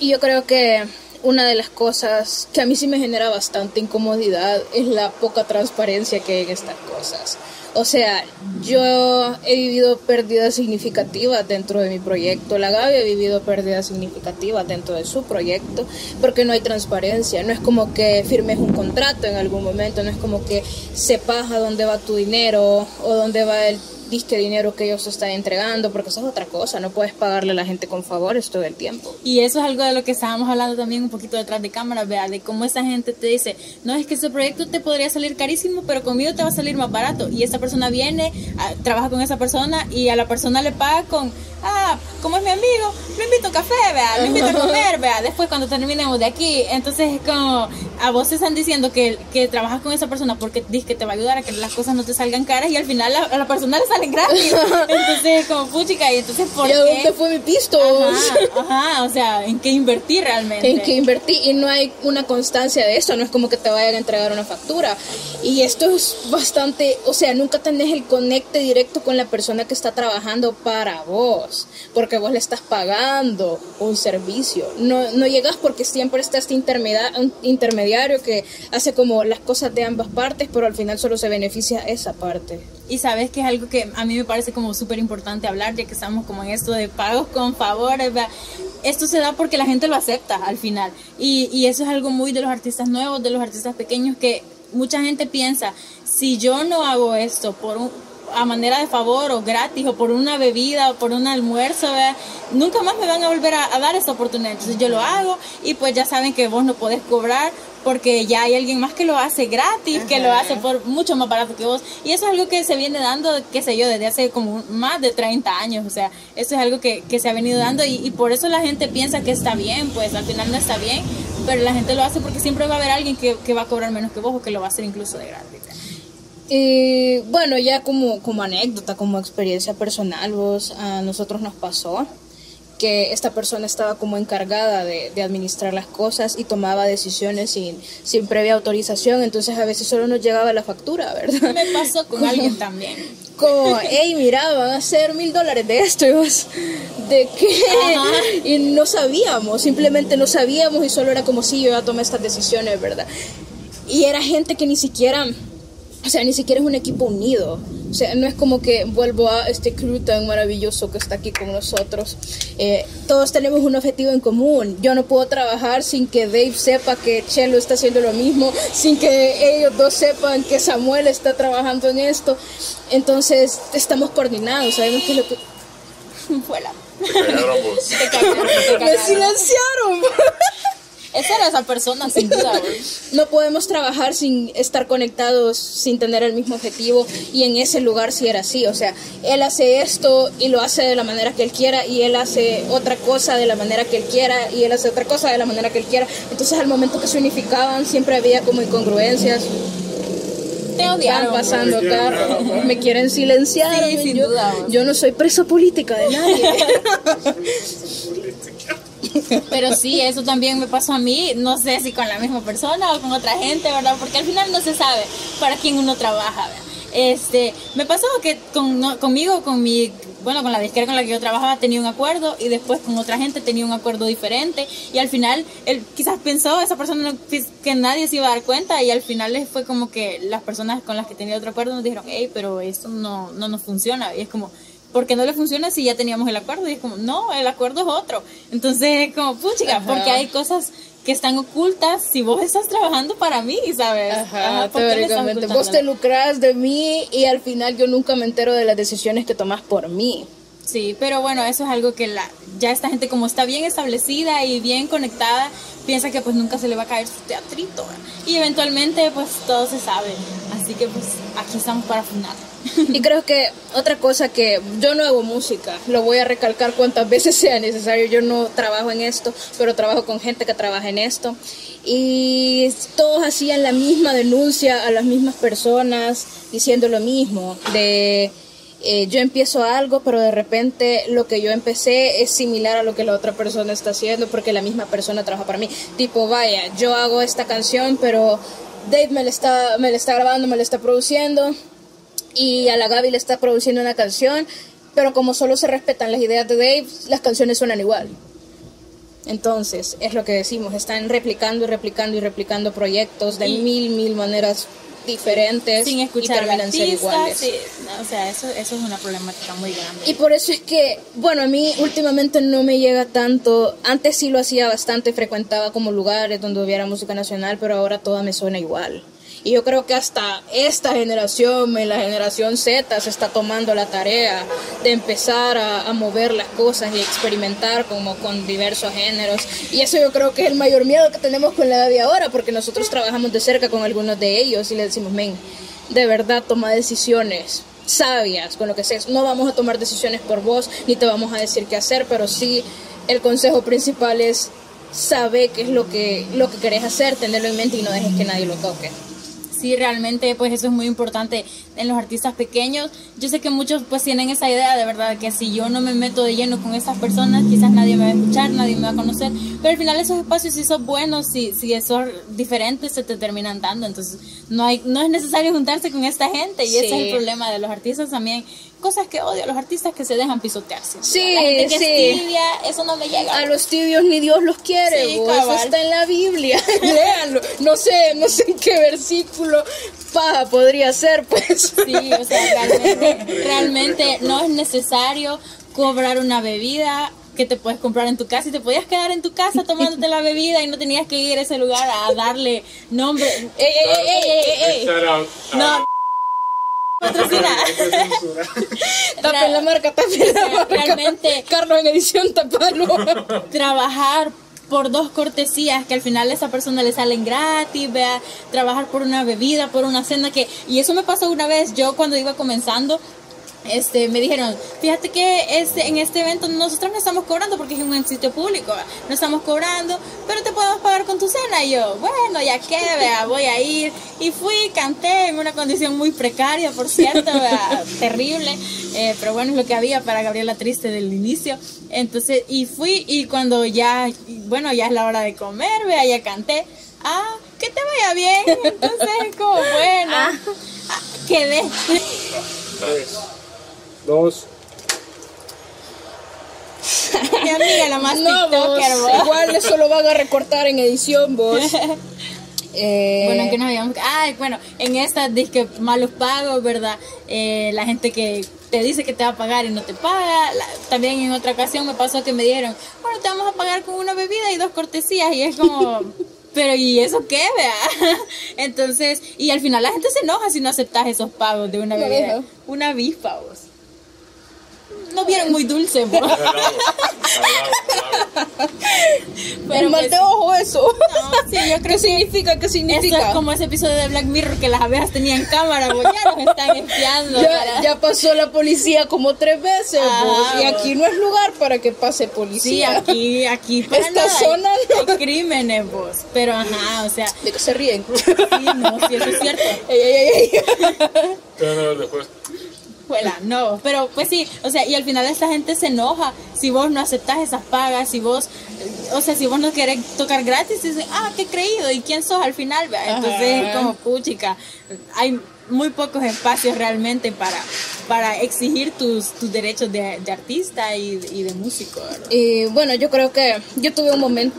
Y yo creo que una de las cosas que a mí sí me genera bastante incomodidad es la poca transparencia que hay en estas cosas. O sea, yo he vivido pérdidas significativas dentro de mi proyecto, la Gaby ha vivido pérdidas significativas dentro de su proyecto, porque no hay transparencia, no es como que firmes un contrato en algún momento, no es como que sepas a dónde va tu dinero o dónde va el disque dinero que ellos están entregando, porque eso es otra cosa, no puedes pagarle a la gente con favores todo el tiempo. Y eso es algo de lo que estábamos hablando también un poquito detrás de cámara, vea, de cómo esa gente te dice, no, es que ese proyecto te podría salir carísimo, pero conmigo te va a salir más barato. Y esa persona viene, trabaja con esa persona y a la persona le paga con, ah, como es mi amigo, lo invito a café, vea, lo invito a comer, vea, después cuando terminemos de aquí. Entonces es como, a vos te están diciendo que, que trabajas con esa persona porque dices que te va a ayudar a que las cosas no te salgan caras y al final a la persona le salen gratis. Entonces, como puchica, y entonces, ¿por ¿Y a dónde fue mi pisto? Ajá, o sea, ¿en qué invertí realmente? En qué invertí, y no hay una constancia de eso, no es como que te vayan a entregar una factura. Y esto es bastante, o sea, nunca tenés el conecte directo con la persona que está trabajando para vos, porque vos le estás pagando un servicio. No, no llegas porque siempre está este intermediario que hace como las cosas de ambas partes, pero al final solo se beneficia esa parte. Y sabes que es algo que a mí me parece como súper importante hablar, ya que estamos como en esto de pagos con favores. Esto se da porque la gente lo acepta al final. Y, y eso es algo muy de los artistas nuevos, de los artistas pequeños, que mucha gente piensa, si yo no hago esto por un, a manera de favor o gratis o por una bebida o por un almuerzo, nunca más me van a volver a, a, dar esa oportunidad. Entonces yo lo hago y pues ya saben que vos no podés cobrar porque ya hay alguien más que lo hace gratis, que lo hace por mucho más barato que vos. Y eso es algo que se viene dando, qué sé yo, desde hace como más de 30 años. O sea, eso es algo que, que se ha venido dando y, y, por eso la gente piensa que está bien, pues al final no está bien, pero la gente lo hace porque siempre va a haber alguien que, que va a cobrar menos que vos o que lo va a hacer incluso de gratis. Y bueno, ya como, como anécdota, como experiencia personal, vos, a nosotros nos pasó que esta persona estaba como encargada de, de, administrar las cosas y tomaba decisiones sin, sin previa autorización, entonces a veces solo nos llegaba la factura, ¿verdad? Me pasó con alguien también. como, hey, mira, van a ser mil dólares de esto, y vos, ¿de qué? Y no sabíamos, simplemente no sabíamos y solo era como si yo ya tomé estas decisiones, ¿verdad? Y era gente que ni siquiera, o sea, ni siquiera es un equipo unido. O sea, no es como que vuelvo a este crew tan maravilloso que está aquí con nosotros. Eh, todos tenemos un objetivo en común. Yo no puedo trabajar sin que Dave sepa que Chelo está haciendo lo mismo, sin que ellos dos sepan que Samuel está trabajando en esto. Entonces, estamos coordinados, sabemos que es lo que... Fuera. Me silenciaron. Esa era esa persona, sin duda. No podemos trabajar sin estar conectados, sin tener el mismo objetivo. Y en ese lugar sí era así. O sea, él hace esto y lo hace de la manera que él quiera. Y él hace otra cosa de la manera que él quiera. Y él hace otra cosa de la manera que él quiera. Entonces, al momento que se unificaban, siempre había como incongruencias. Te odiaron. Están pasando acá. Me quieren silenciar. Sí, sin yo, duda. yo no soy presa política de nadie. Pero sí, eso también me pasó a mí, no sé si con la misma persona o con otra gente, ¿verdad? Porque al final no se sabe para quién uno trabaja, ¿verdad? Este, me pasó que con, conmigo, con mi, bueno, con la disquera con la que yo trabajaba tenía un acuerdo y después con otra gente tenía un acuerdo diferente y al final él quizás pensó esa persona no- que nadie se iba a dar cuenta y al final fue como que las personas con las que tenía otro acuerdo nos dijeron, hey, pero esto no, no nos funciona y es como, ¿por qué no le funciona si ya teníamos el acuerdo? Y es como, no, el acuerdo es otro. Entonces es como, puchica, Ajá. porque hay cosas que están ocultas si vos estás trabajando para mí, ¿sabes? Ajá, ¿por qué le estás teóricamente. Vos te lucras de mí y al final yo nunca me entero de las decisiones que tomas por mí. Sí, pero bueno, eso es algo que la, ya esta gente como está bien establecida y bien conectada, piensa que pues nunca se le va a caer su teatrito. Y eventualmente pues todo se sabe. Así que pues aquí estamos para funar. Y creo que otra cosa que yo no hago música, lo voy a recalcar cuantas veces sea necesario, yo no trabajo en esto, pero trabajo con gente que trabaja en esto. Y todos hacían la misma denuncia a las mismas personas diciendo lo mismo, de eh, yo empiezo algo, pero de repente lo que yo empecé es similar a lo que la otra persona está haciendo, porque la misma persona trabaja para mí. Tipo, vaya, yo hago esta canción, pero Dave me la está, me la está grabando, me la está produciendo y a la Gaby le está produciendo una canción, pero como solo se respetan las ideas de Dave, las canciones suenan igual. Entonces, es lo que decimos, están replicando y replicando y replicando proyectos de Y- mil, mil maneras diferentes Sin y escuchar al terminan ser artista, iguales. sí, no, o sea, eso, eso es una problemática muy grande. Y por eso es que, bueno, a mí últimamente no me llega tanto. Antes sí lo hacía bastante, frecuentaba como lugares donde hubiera música nacional, pero ahora toda me suena igual. Y yo creo que hasta esta generación, la generación Z, se está tomando la tarea de empezar a, mover las cosas y experimentar como con diversos géneros. Y eso yo creo que es el mayor miedo que tenemos con la edad de ahora, porque nosotros trabajamos de cerca con algunos de ellos y les decimos, men, de verdad toma decisiones sabias con lo que seas. No vamos a tomar decisiones por vos, ni te vamos a decir qué hacer, pero sí el consejo principal es saber qué es lo que, lo que querés hacer, tenerlo en mente y no dejes que nadie lo toque. Sí, realmente pues eso es muy importante en los artistas pequeños. Yo sé que muchos pues tienen esa idea de verdad que si yo no me meto de lleno con estas personas, quizás nadie me va a escuchar, nadie me va a conocer, pero al final esos espacios si son buenos, si, si son diferentes se te terminan dando, entonces no hay no es necesario juntarse con esta gente y ese es Sí. el problema de los artistas también. Cosas que odio, los artistas que se dejan pisotearse. Sí, La gente que sí. es tibia, eso no me llega. A los tibios ni Dios los quiere, Sí, vos, eso está en la Biblia, léanlo. No sé, no sé en qué versículo paja podría ser, pues. Sí, o sea, realmente, realmente no es necesario cobrar una bebida que te puedes comprar en tu casa y te podías quedar en tu casa tomándote la bebida y no tenías que ir a ese lugar a darle nombre. ¡Ey, ey, ey, ey, ey, ey! No, patrocina. Tapen la marca, tapen la marca. Realmente- Carlos en edición, tapalo. trabajar por dos cortesías que al final a esa persona le salen gratis, vea, trabajar por una bebida, por una cena que y eso me pasó una vez yo cuando iba comenzando este, me dijeron, fíjate que este, en este evento nosotros no estamos cobrando porque es un sitio público, no estamos cobrando, pero te podemos pagar con tu cena. Y yo, bueno, ya que, vea, voy a ir. Y fui, canté en una condición muy precaria, por cierto, vea, terrible, eh, pero bueno, es lo que había para Gabriela Triste del inicio. Entonces, y fui, y cuando ya, bueno, ya es la hora de comer, vea, ya canté. Ah, que te vaya bien. Entonces, como bueno, ah, quedé. Dos. Mi amiga, la más No, tiktoker, vos. igual eso lo van a recortar en edición, vos. Eh, Bueno, que nos habíamos... Ah, bueno, en esta disque malos pagos, ¿verdad? Eh, la gente que te dice que te va a pagar y no te paga. La- también en otra ocasión me pasó que me dijeron, bueno, te vamos a pagar con una bebida y dos cortesías. Y es como... Pero ¿y eso qué, vea? Entonces, y al final la gente se enoja si no aceptas esos pagos de una bebida. Una avispa, vos. No vieron muy dulce, vos. el mal pues, de ojo eso. no, sí, yo creo ¿Qué que significa? ¿Qué Eso significa? es como ese episodio de Black Mirror que las abejas tenían cámara, vos, ya nos están espiando. Ya, para- ya pasó la policía como tres veces, Ah, y aquí no es lugar para que pase Sí, policía. aquí, aquí para Esta nada zona hay, no. hay crímenes, vos. Pero ajá, o sea, De que se ríen. sí, no, sí, eso es cierto. Ey, ey, ey. Te después. Juela, no, pero pues sí, o sea, y al final esta gente se enoja si vos no aceptás esas pagas, si vos, o sea, si vos no querés tocar gratis, dicen, ah, qué creído, ¿y quién sos al final? Entonces Ajá. es como, puchica, hay muy pocos espacios realmente para, para exigir tus, tus derechos de, de artista y, y de músico, ¿verdad? Y bueno, yo creo que yo tuve un momento.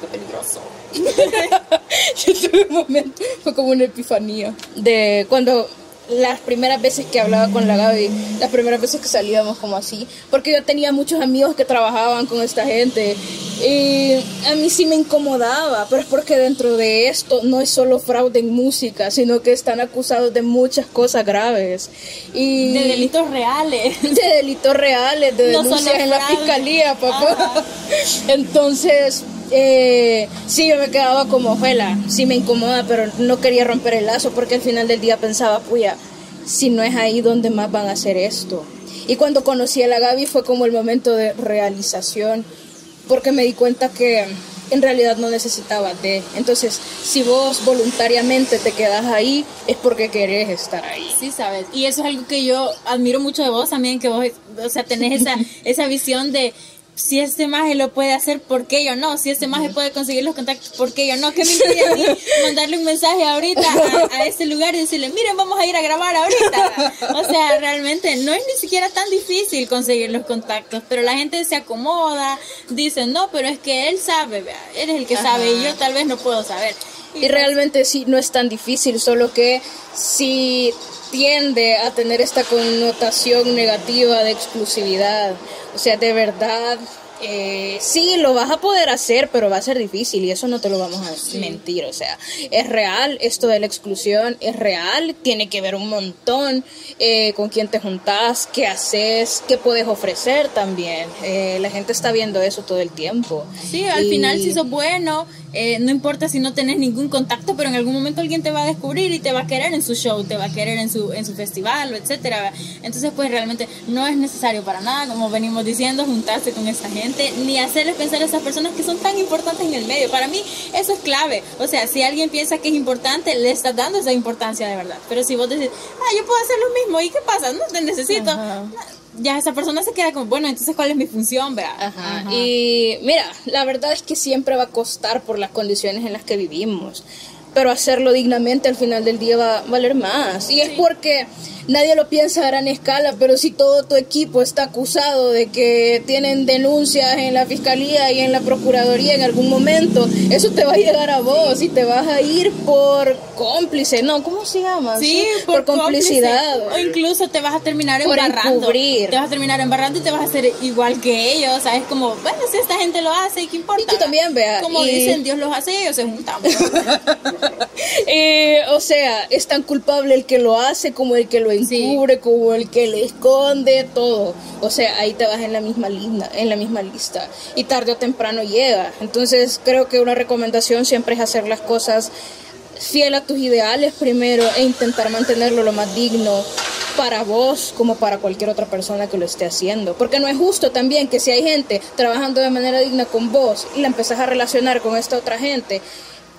Qué peligroso. yo tuve un momento, fue como una epifanía. De cuando las primeras veces que hablaba con la Gaby, las primeras veces que salíamos como así, porque yo tenía muchos amigos que trabajaban con esta gente y a mí sí me incomodaba, pero es porque dentro de esto no es solo fraude en música, sino que están acusados de muchas cosas graves y De delitos reales. de delitos reales, de No denuncias en la fiscalía, papá. Ajá. Entonces, eh, sí, yo me quedaba como, juela, sí me incomoda, pero no quería romper el lazo porque al final del día pensaba, puya, si no es ahí donde más van a hacer esto. Y cuando conocí a la Gaby fue como el momento de realización, porque me di cuenta que en realidad no necesitaba de. Entonces, si vos voluntariamente te quedas ahí, es porque querés estar ahí. Sí, sabes. Y eso es algo que yo admiro mucho de vos también, que vos, o sea, tenés esa, esa visión de si este maje lo puede hacer, ¿por qué yo no? Si este maje puede conseguir los contactos, ¿por qué yo no? ¿Qué me impide a mí mandarle un mensaje ahorita a, a este lugar y decirle, miren, vamos a ir a grabar ahorita? O sea, realmente no es ni siquiera tan difícil conseguir los contactos, pero la gente se acomoda, dice, no, pero es que él sabe, vea, él es el que sabe y yo tal vez no puedo saber. Y realmente sí, no es tan difícil, solo que sí tiende a tener esta connotación negativa de exclusividad. O sea, de verdad, eh, sí, lo vas a poder hacer, pero va a ser difícil y eso no te lo vamos a mentir. O sea, es real esto de la exclusión, es real, tiene que ver un montón eh, con quién te juntás, qué haces, qué puedes ofrecer también. Eh, la gente está viendo eso todo el tiempo. Sí, al Y- final si sos bueno, eh, no importa si no tenés ningún contacto, pero en algún momento alguien te va a descubrir y te va a querer en su show, te va a querer en su, en su festival, etcétera. Entonces, pues realmente no es necesario para nada, como venimos diciendo, juntarse con esa gente, ni hacerles pensar a esas personas que son tan importantes en el medio. Para mí, eso es clave. O sea, si alguien piensa que es importante, le estás dando esa importancia de verdad. Pero si vos decís, ah, yo puedo hacer lo mismo, ¿y qué pasa? No te necesito. Ajá. Ya esa persona se queda como, bueno, entonces, ¿cuál es mi función? Vea? Ajá. Ajá. Y mira, la verdad es que siempre va a costar por las condiciones en las que vivimos. Pero hacerlo dignamente al final del día va a valer más. Y es porque nadie lo piensa a gran escala, pero si todo tu equipo está acusado de que tienen denuncias en la fiscalía y en la procuraduría en algún momento, eso te va a llegar a vos y te vas a ir por cómplice. No, ¿cómo se llama? Sí, por, complicidad. cómplice. O incluso te vas a terminar Por embarrando. encubrir. Te vas a terminar embarrando y te vas a hacer igual que ellos. ¿Sabes? Como, bueno, si esta gente lo hace, ¿qué importa? Y tú también, vea, Como y- dicen, Dios los hace ellos se juntan. Eh, o sea, es tan culpable el que lo hace como el que lo encubre, como el que le esconde, todo. O sea, ahí te vas en la misma lista, en la misma lista. Y tarde o temprano llega. Entonces, creo que una recomendación siempre es hacer las cosas fiel a tus ideales primero e intentar mantenerlo lo más digno para vos como para cualquier otra persona que lo esté haciendo. Porque no es justo también que si hay gente trabajando de manera digna con vos y la empezás a relacionar con esta otra gente,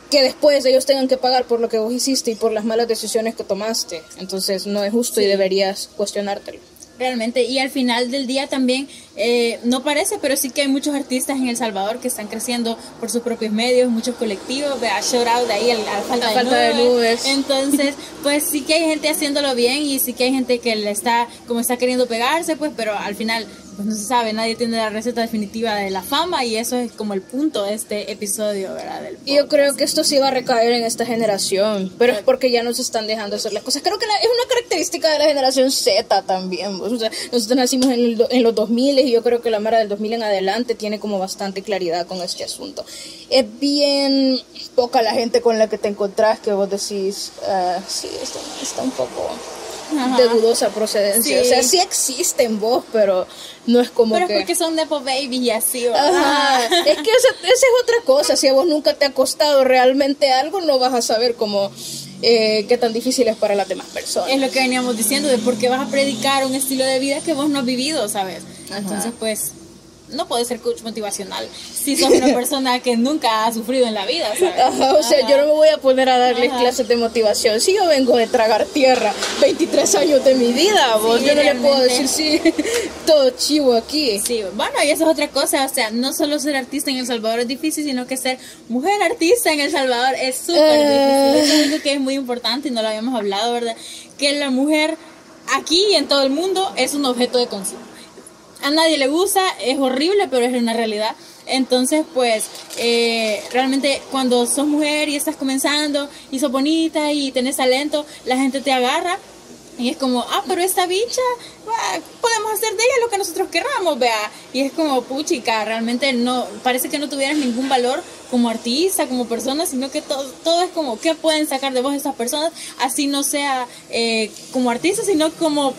que después ellos tengan que pagar por lo que vos hiciste y por las malas decisiones que tomaste. Entonces no es justo y deberías cuestionártelo. Realmente, y al final del día también, eh, no parece, pero sí que hay muchos artistas en El Salvador que están creciendo por sus propios medios, muchos colectivos, vea, shout out de ahí a la falta, de, falta nubes. de nubes. Entonces, pues sí que hay gente haciéndolo bien y sí que hay gente que le está, como está queriendo pegarse, pues, pero al final pues no se sabe, nadie tiene la receta definitiva de la fama y eso es como el punto de este episodio, ¿verdad? Del Y yo creo que esto sí va a recaer en esta generación, pero es porque ya nos están dejando hacer las cosas. Creo que la- es una característica de la generación Z también. O sea, nosotros nacimos en, el en los 2000 y yo creo que la Mara del 2000 en adelante tiene como bastante claridad con este asunto. Es bien poca la gente con la que te encontrás que vos decís, ah, sí, está, está un poco Ajá. de dudosa procedencia. Sí. O sea, sí existen vos, pero no es como Pero es que... porque son Nepo Babies y así, ¿verdad? Ajá. Es que esa, esa es otra cosa. Si a vos nunca te ha costado realmente algo, no vas a saber cómo eh, qué tan difícil es para las demás personas. Es lo que veníamos diciendo, de por qué vas a predicar un estilo de vida que vos no has vivido, ¿sabes? Ajá. Entonces, pues, no puedes ser coach motivacional si sos una persona que nunca ha sufrido en la vida, ¿sabes? Ajá, o sea, yo no me voy a poner a darles Ajá. clases de motivación. Si yo vengo de tragar tierra 23 años de mi vida, vos, Sí, yo no le puedo decir sí, todo chivo aquí. Sí, bueno, y eso es otra cosa, o sea, no solo ser artista en El Salvador es difícil, sino que ser mujer artista en El Salvador es súper Eh. difícil. Eso es algo que es muy importante y no lo habíamos hablado, ¿verdad? Que la mujer aquí y en todo el mundo es un objeto de consumo. A nadie le gusta, es horrible, pero es una realidad. Entonces, pues, eh, realmente cuando sos mujer y estás comenzando y sos bonita y tenés talento, la gente te agarra y es como, ah, pero esta bicha, ah, podemos hacer de ella lo que nosotros querramos, vea. Y es como, puchica, realmente no, parece que no tuvieras ningún valor como artista, como persona, sino que todo, todo es como, ¿qué pueden sacar de vos estas personas? Así no sea eh, como artista, sino como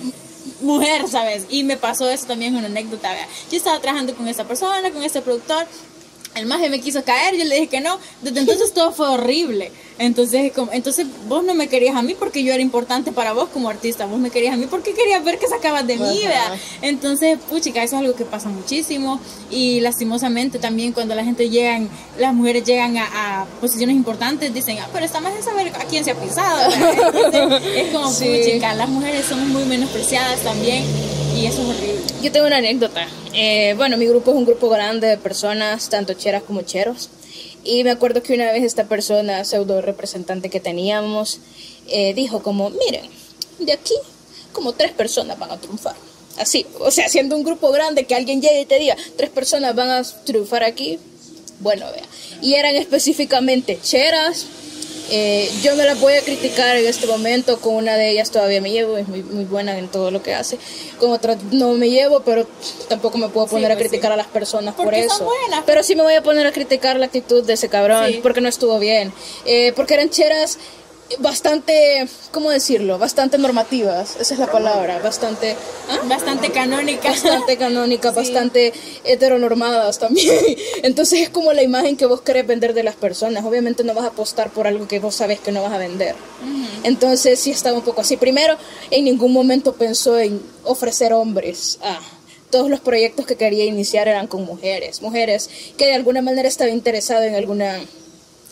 mujer, ¿sabes? Y me pasó eso también una anécdota, vea. Yo estaba trabajando con esta persona, con este productor, el maje me quiso caer, yo le dije que no. Desde entonces todo fue horrible. Entonces, como, entonces vos no me querías a mí porque yo era importante para vos como artista. Vos me querías a mí porque querías ver qué sacabas de mí. ¿verdad? Entonces, puchica, eso es algo que pasa muchísimo. Y lastimosamente también cuando la gente llegan, las mujeres llegan a, a posiciones importantes, dicen, ah, pero está más de saber a quién se ha pisado. Entonces, es como, Sí. puchica, las mujeres somos muy menospreciadas también. Y eso es horrible. Yo tengo una anécdota. Eh, bueno, mi grupo es un grupo grande de personas, tanto cheras como cheros. Y me acuerdo que una vez esta persona, pseudo representante que teníamos, eh, dijo como, miren, de aquí como tres personas van a triunfar. Así, o sea, siendo un grupo grande que alguien llegue y te diga, tres personas van a triunfar aquí, bueno, vea. Y eran específicamente cheras. Eh, yo no la voy a criticar en este momento, con una de ellas todavía me llevo, es muy, muy buena en todo lo que hace. Con otra no me llevo, pero tampoco me puedo poner a pues criticar sí. a las personas por eso. son buenas. Pero sí me voy a poner a criticar la actitud de ese cabrón, Sí. porque no estuvo bien. Eh, porque eran cheras bastante, ¿cómo decirlo? Bastante normativas, esa es la palabra, bastante... ¿ah? Bastante canónica. bastante canónicas, Sí. bastante heteronormadas también. Entonces es como la imagen que vos querés vender de las personas. Obviamente no vas a apostar por algo que vos sabes que no vas a vender. Entonces sí estaba un poco así. Primero, en ningún momento pensó en ofrecer hombres. Ah, todos los proyectos que quería iniciar eran con mujeres. Mujeres que de alguna manera estaba interesado en alguna...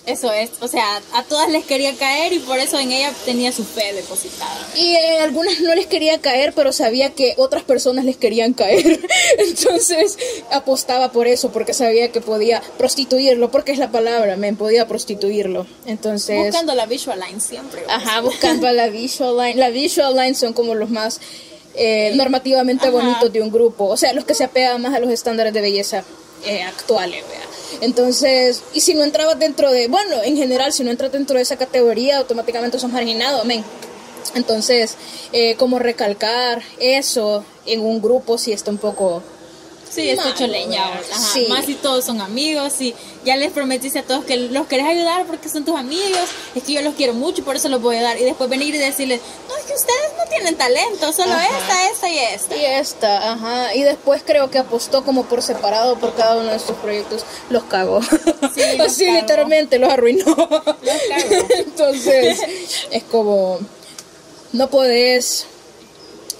Eso es, o sea, a todas les quería caer y por eso en ella tenía su fe depositada. Y en algunas no les quería caer, pero sabía que otras personas les querían caer. Entonces apostaba por eso, porque sabía que podía prostituirlo, porque es la palabra, me podía prostituirlo. Entonces, Buscando la visual line siempre. ¿verdad? ajá, buscando la visual line. La visual line son como los más eh, normativamente Ajá. bonitos de un grupo, o sea, los que se apegan más a los estándares de belleza eh, actuales, vea. Entonces, y si no entrabas dentro de, bueno, en general, si no entras dentro de esa categoría, automáticamente sos marginado, amén. Entonces, eh, como recalcar eso en un grupo sí está un poco... Sí, es hecho leña. Sí. Más si todos son amigos y ya les prometiste a todos que los querés ayudar porque son tus amigos. Es que yo los quiero mucho y por eso los voy a dar. Y después venir y decirles, no, es que ustedes no tienen talento, solo Ajá. esta, esta y esta. Y esta, ajá. Y después creo que apostó como por separado por cada uno de sus proyectos. Los cagó. los Así cagó. literalmente los arruinó. cagó. Entonces, es como, no podés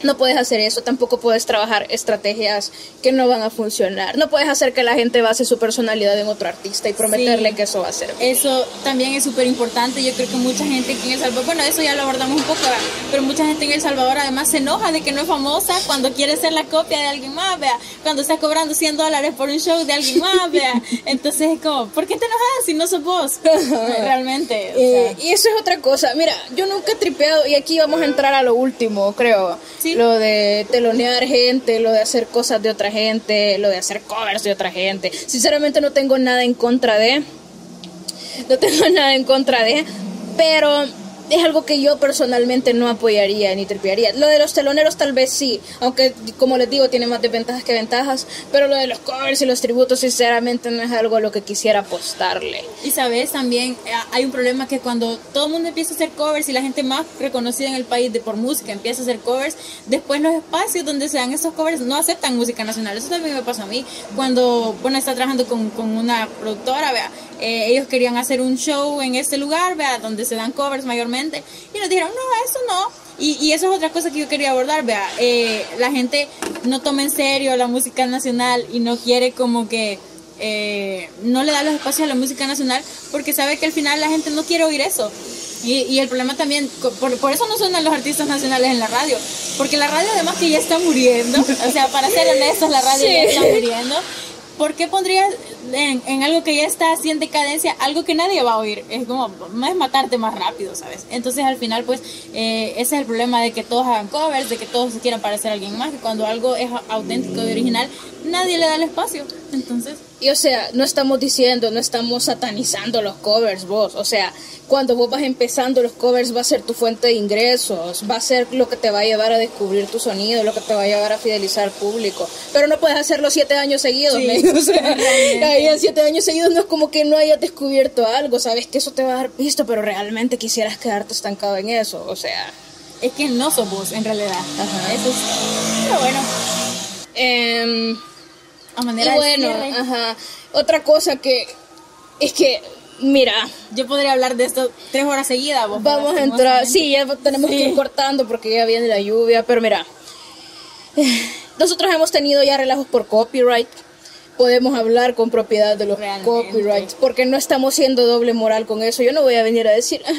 No puedes hacer eso, tampoco puedes trabajar estrategias que no van a funcionar. No puedes hacer que la gente base su personalidad en otro artista y prometerle Sí. que eso va a ser. Eso también es súper importante. Yo creo que mucha gente aquí en El Salvador, bueno, eso ya lo abordamos un poco, ¿verdad? pero mucha gente en El Salvador además se enoja de que no es famosa cuando quiere ser la copia de alguien más, vea, cuando está cobrando 100 dólares por un show de alguien más, vea. Entonces es como, ¿por qué te enojas si no sos vos? Realmente. o Eh, y eso es otra cosa. Mira, yo nunca he tripeado, y aquí vamos a entrar a lo último, creo. Sí. Lo de telonear gente, lo de hacer cosas de otra gente, lo de hacer covers de otra gente. Sinceramente no tengo nada en contra de. No tengo nada en contra de. Pero es algo que yo personalmente no apoyaría ni tripearía. Lo de los teloneros tal vez sí, aunque como les digo tiene más desventajas que ventajas, pero lo de los covers y los tributos sinceramente no es algo a lo que quisiera apostarle. Y sabes, también eh, hay un problema que cuando todo el mundo empieza a hacer covers y la gente más reconocida en el país de por música empieza a hacer covers, después los espacios donde se dan esos covers no aceptan música nacional. Eso también me pasó a mí. Cuando, bueno, estaba trabajando con, con una productora, vea, eh, ellos querían hacer un show en este lugar, vea, donde se dan covers mayormente, y nos dijeron, no, eso no. Y, y eso es otra cosa que yo quería abordar, vea, eh, la gente no toma en serio la música nacional y no quiere como que eh, no le da los espacios a la música nacional porque sabe que al final la gente no quiere oír eso. Y, y el problema también, por, por eso no suenan los artistas nacionales en la radio, porque la radio además que ya está muriendo, o sea, para ser honestos, la radio ya está muriendo. ¿Por qué pondrías en, en algo que ya está así en decadencia algo que nadie va a oír? Es como, es matarte más rápido, ¿sabes? Entonces al final, pues, eh, ese es el problema de que todos hagan covers, de que todos se quieran parecer a alguien más, que cuando algo es auténtico y original, nadie le da el espacio. Entonces, Y o sea, no estamos diciendo, no estamos satanizando los covers, vos. O sea, cuando vos vas empezando los covers va a ser tu fuente de ingresos, va a ser lo que te va a llevar a descubrir tu sonido, lo que te va a llevar a fidelizar al público. Pero no puedes hacerlo siete años seguidos, Sí, men. O sea, en siete años seguidos no es como que no hayas descubierto algo, sabes que eso te va a dar visto, pero realmente quisieras quedarte estancado en eso. O sea, es que no sos vos, en realidad. Ajá. Eso es. Pero bueno, em, a y manera bueno, de ajá. Otra cosa que es que, mira, yo podría hablar de esto tres horas seguidas. Vos, Vamos a entrar, sí, ya tenemos que Sí. ir cortando porque ya viene la lluvia, pero mira, nosotros hemos tenido ya relajos por copyright, podemos hablar con propiedad de los Realmente. copyrights, porque no estamos siendo doble moral con eso, yo no voy a venir a decir "Ah,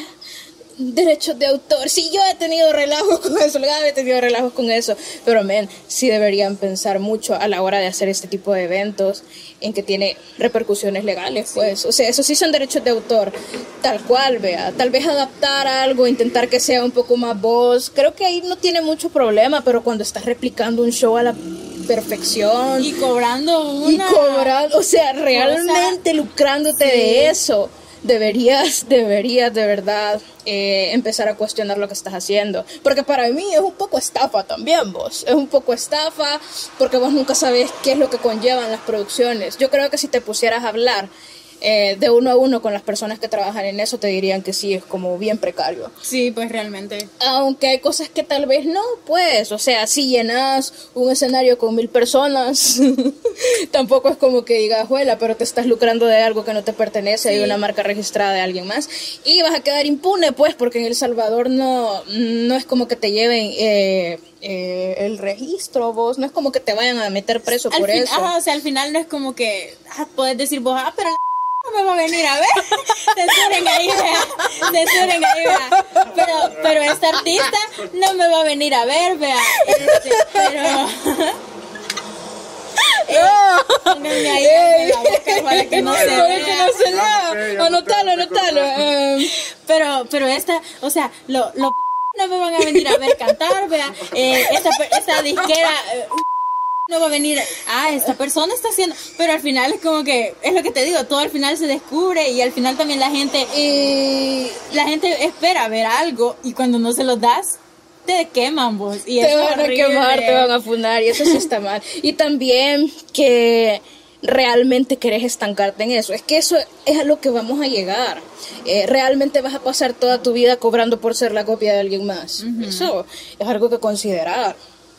derechos de autor, sí, yo he tenido relajos con eso, he tenido relajos con eso, pero men, sí deberían pensar mucho a la hora de hacer este tipo de eventos en que tiene repercusiones legales, pues, o sea, eso sí son derechos de autor, tal cual, vea, tal vez adaptar algo, intentar que sea un poco más voz, creo que ahí no tiene mucho problema, pero cuando estás replicando un show a la perfección Y cobrando una. y cobrando, o sea, realmente lucrándote de eso. Deberías, deberías de verdad eh, empezar a cuestionar lo que estás haciendo. Porque para mí es un poco estafa también, vos. Es un poco estafa porque vos nunca sabes qué es lo que conllevan las producciones. Yo creo que si te pusieras a hablar eh, de uno a uno con las personas que trabajan en eso, te dirían que sí, es como bien precario. Sí, pues realmente. Aunque hay cosas que tal vez no, pues, o sea, si llenas un escenario con mil personas, tampoco es como que digas, juela, pero te estás lucrando de algo que no te pertenece, hay una marca registrada de alguien más, y vas a quedar impune, pues, porque en El Salvador no, no es como que te lleven eh, eh, el registro, vos, no es como que te vayan a meter preso Al por fin- eso. ajá, o sea, al final no es como que ah, puedes decir vos, ah, pero me va a venir a ver. Censuren ahí, vea. Censuren ahí, vea. Pero, pero esta artista no me va a venir a ver, vea. Este, pero. Pónganme ahí en la boca para que no se Para que vea. no se. Ok, ya Anotalo, anotalo. em. Pero, pero esta, o sea, lo, lo no me van a venir a ver cantar, vea. Eh, esta, esta disquera eh, no va a venir. Ah, esta persona está haciendo. Pero al final es como que, es lo que te digo, todo al final se descubre y al final también la gente, y la gente espera ver algo y cuando no se lo das, te queman vos. Y te van a quemar, te van a funar y eso sí está mal. Y también que realmente querés estancarte en eso. Es que eso es a lo que vamos a llegar. Eh, realmente vas a pasar toda tu vida cobrando por ser la copia de alguien más. Eso es algo que considerar.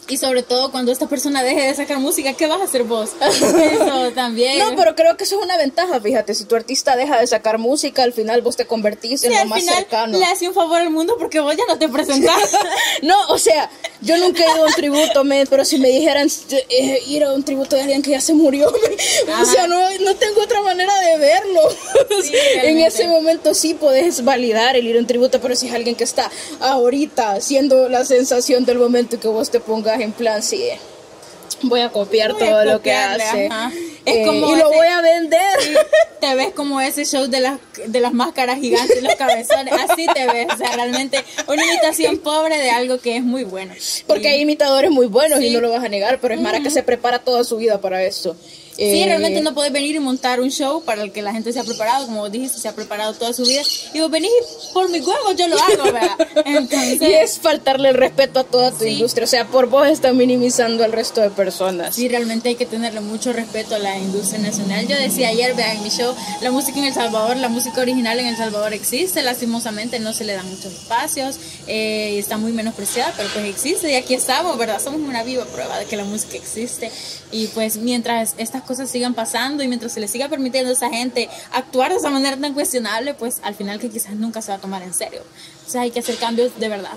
Y sobre todo cuando esta persona deje de sacar música, ¿qué vas a hacer vos? Eso también. No, pero creo que eso es una ventaja, fíjate. Si tu artista deja de sacar música, al final vos te convertís en Sí, lo al más final cercano. le hace un favor al mundo porque vos ya no te presentás. No, o sea, yo nunca he ido a un tributo, men, pero si me dijeran eh, ir a un tributo de alguien que ya se murió, o sea, no, no tengo otra manera de verlo. en ese momento sí puedes validar el ir a un tributo, pero si es alguien que está ahorita siendo la sensación del momento que vos te pongas en plan, sí, voy a copiar todo lo que hace. Eh, y lo voy a vender. te ves como ese show de las, de las máscaras gigantes, los cabezones, así te ves. O sea, realmente una imitación pobre de algo que es muy bueno. Porque hay imitadores muy buenos y no lo vas a negar, pero es Mara que se prepara toda su vida para eso. Sí, eh, realmente no puedes venir y montar un show para el que la gente se ha preparado, como dijiste, se ha preparado toda su vida. Y vos venís por mi huevo, yo lo hago, ¿verdad? Entonces, y es faltarle el respeto a toda tu industria. O sea, por vos están minimizando al resto de personas. Sí, realmente hay que tenerle mucho respeto a la industria nacional. Yo decía ayer, vean, en mi show, la música en El Salvador, la música original en El Salvador existe, lastimosamente no se le dan muchos espacios, eh, y está muy menospreciada, pero pues existe y aquí estamos, ¿verdad? Somos una viva prueba de que la música existe. Y pues mientras estas cosas sigan pasando y mientras se le siga permitiendo a esa gente actuar de esa manera tan cuestionable, pues al final que quizás nunca se va a tomar en serio. O sea, hay que hacer cambios de verdad.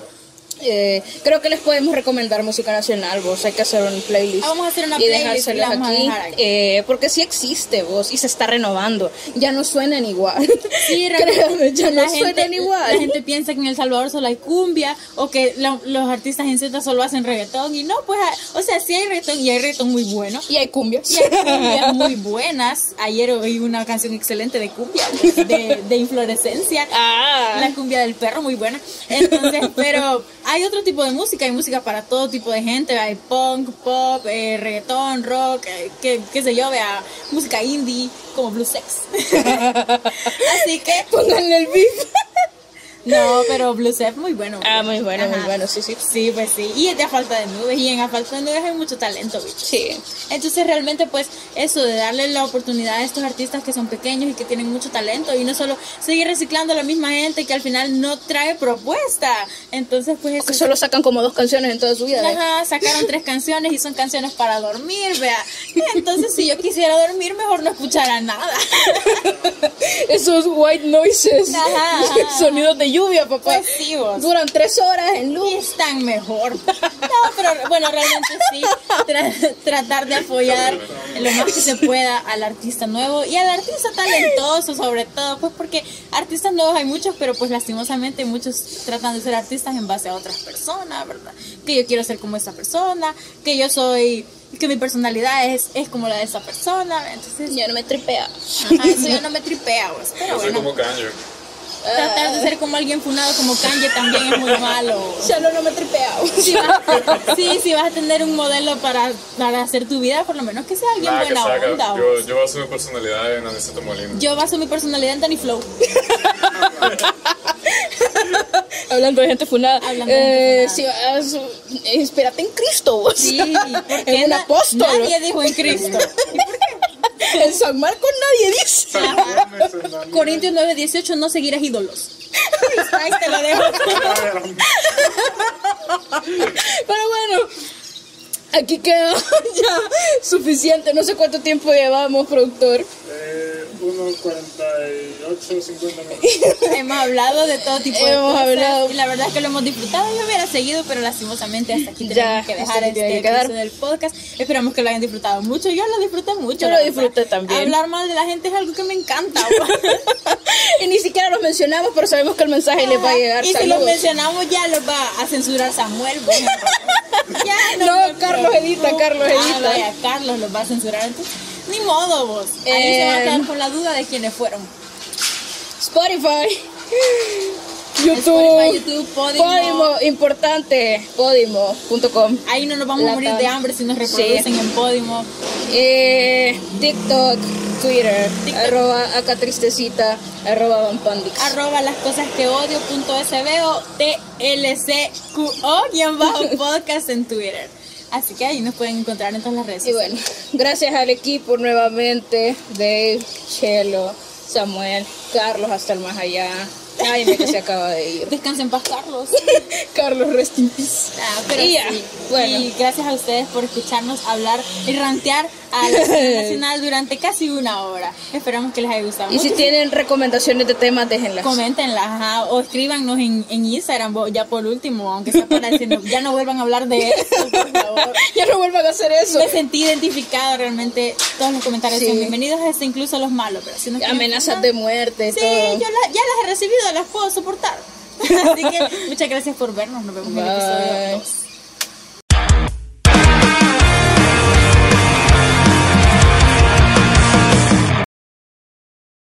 Eh, creo que les podemos recomendar música nacional, vos. Hay que hacer un playlist. vamos a hacer una playlist y aquí. Eh, porque sí existe, vos, y se está renovando. Ya no suenan igual. Sí, Créame, ya no suenan igual. La gente piensa que en El Salvador solo hay cumbia o que los artistas en Z solo hacen reggaetón. Y no, pues, o sea, sí hay reggaetón y hay reggaetón muy bueno. Y hay cumbias. Y hay cumbias muy buenas. Ayer oí una canción excelente de cumbia, de, de inflorescencia. Ah. La cumbia del perro, muy buena. Entonces, pero hay otro tipo de música, hay música para todo tipo de gente, hay punk, pop, eh, reggaetón, rock, eh, qué, qué sé yo, vea, música indie, como Blue Sex. Así que pongan el beef. No, pero Blue es muy bueno. Ah, muy bueno, muy bueno, sí, sí. Sí, pues sí. Y es de A Falta de Nubes. Y en A Falta de Nubes hay mucho talento, bicho. Sí. Entonces, realmente, pues, eso de darle la oportunidad a estos artistas que son pequeños y que tienen mucho talento. Y no solo seguir reciclando a la misma gente que al final no trae propuesta. Entonces, pues eso. Que solo sacan como dos canciones en toda su vida. Ajá, sacaron tres canciones y son canciones para dormir, vea. Entonces, si yo quisiera dormir, mejor no escuchara nada. Esos white noises. Ajá, Sonidos de lluvia, papá. Pues Duran tres horas en luz. Y están mejor. No, pero bueno, realmente sí. tratar de apoyar lo más que se pueda al artista nuevo y al artista talentoso, sobre todo, pues porque artistas nuevos hay muchos, pero pues lastimosamente muchos tratan de ser artistas en base a otras personas, ¿verdad? Que yo quiero ser como esa persona, que yo soy que mi personalidad es, es como la de esa persona, entonces ya no me tripea. eso ya no me tripea, pues, pero yo soy como Kanye. Tratar de ser como alguien funado como Kanye también es muy malo. Ya no, no me tripea. Si sí, si vas a tener un modelo para, para hacer tu vida, por lo menos que sea alguien buena onda. Yo, yo baso mi personalidad en Aniceto Molina. Yo baso mi personalidad en Danny Flow. Hablando de gente funada. Hablando eh, de gente funada. Sí, inspírate en Cristo. Vos. Sí, en un apóstol. Nadie dijo en Cristo. ¿Y por qué? En San Marcos nadie dice. Corintios 9, 18, no seguirás ídolos. Ahí te lo dejo. Pero bueno, aquí queda ya suficiente. No sé cuánto tiempo llevamos, productor. Eh, unos 48, 50 minutos. hemos hablado de todo tipo de hemos cosas. Hablado. Y la verdad es que lo hemos disfrutado. Yo hubiera seguido, pero lastimosamente hasta aquí tenemos que dejar este episodio del podcast. Esperamos que lo hayan disfrutado mucho. Yo lo disfruté mucho. Yo lo disfruté también. Hablar mal de la gente es algo que me encanta. y ni siquiera los mencionamos, pero sabemos que el mensaje les va a llegar. Y si los mencionamos, ya los va a censurar Samuel. ya, no, no Carlos edita, Carlos ah, edita. vaya, Carlos los va a censurar. Entonces, ni modo vos. Ahí se va a quedar con la duda de quiénes fueron. Spotify. YouTube, YouTube Podimo. Podimo, importante, podimo.com. Ahí no nos vamos a morir de hambre si nos reproducen en Podimo. Eh, TikTok, Twitter, TikTok. arroba acá tristecita, arroba vampandix. Arroba las cosas que odio punto sbo, tlcqo, guion bajo podcast en Twitter. Así que ahí nos pueden encontrar en todas las redes. Y bueno, gracias al equipo nuevamente, Dave, Chelo, Samuel, Carlos hasta el más allá. Ay, que se acaba de ir. Descansen en paz, Carlos. Carlos, rest in peace. Ah, pero y, sí. bueno. y gracias a ustedes por escucharnos hablar y rantear a la escena nacional durante casi una hora. Esperamos que les haya gustado. Y si tienen recomendaciones de temas, déjenlas. Coméntenlas ajá, o escríbanos en, en Instagram, ya por último, aunque sea para decirnos, ya no vuelvan a hablar de eso, por favor. ya no vuelvan a hacer eso. Me sentí identificada realmente. Todos los comentarios Sí. son bienvenidos, hasta incluso los malos. Pero si Amenazas de muerte, Sí, todo. yo la- ya las he recibido, las puedo soportar. Así que muchas gracias por vernos. Nos vemos en el episodio Bye. 2.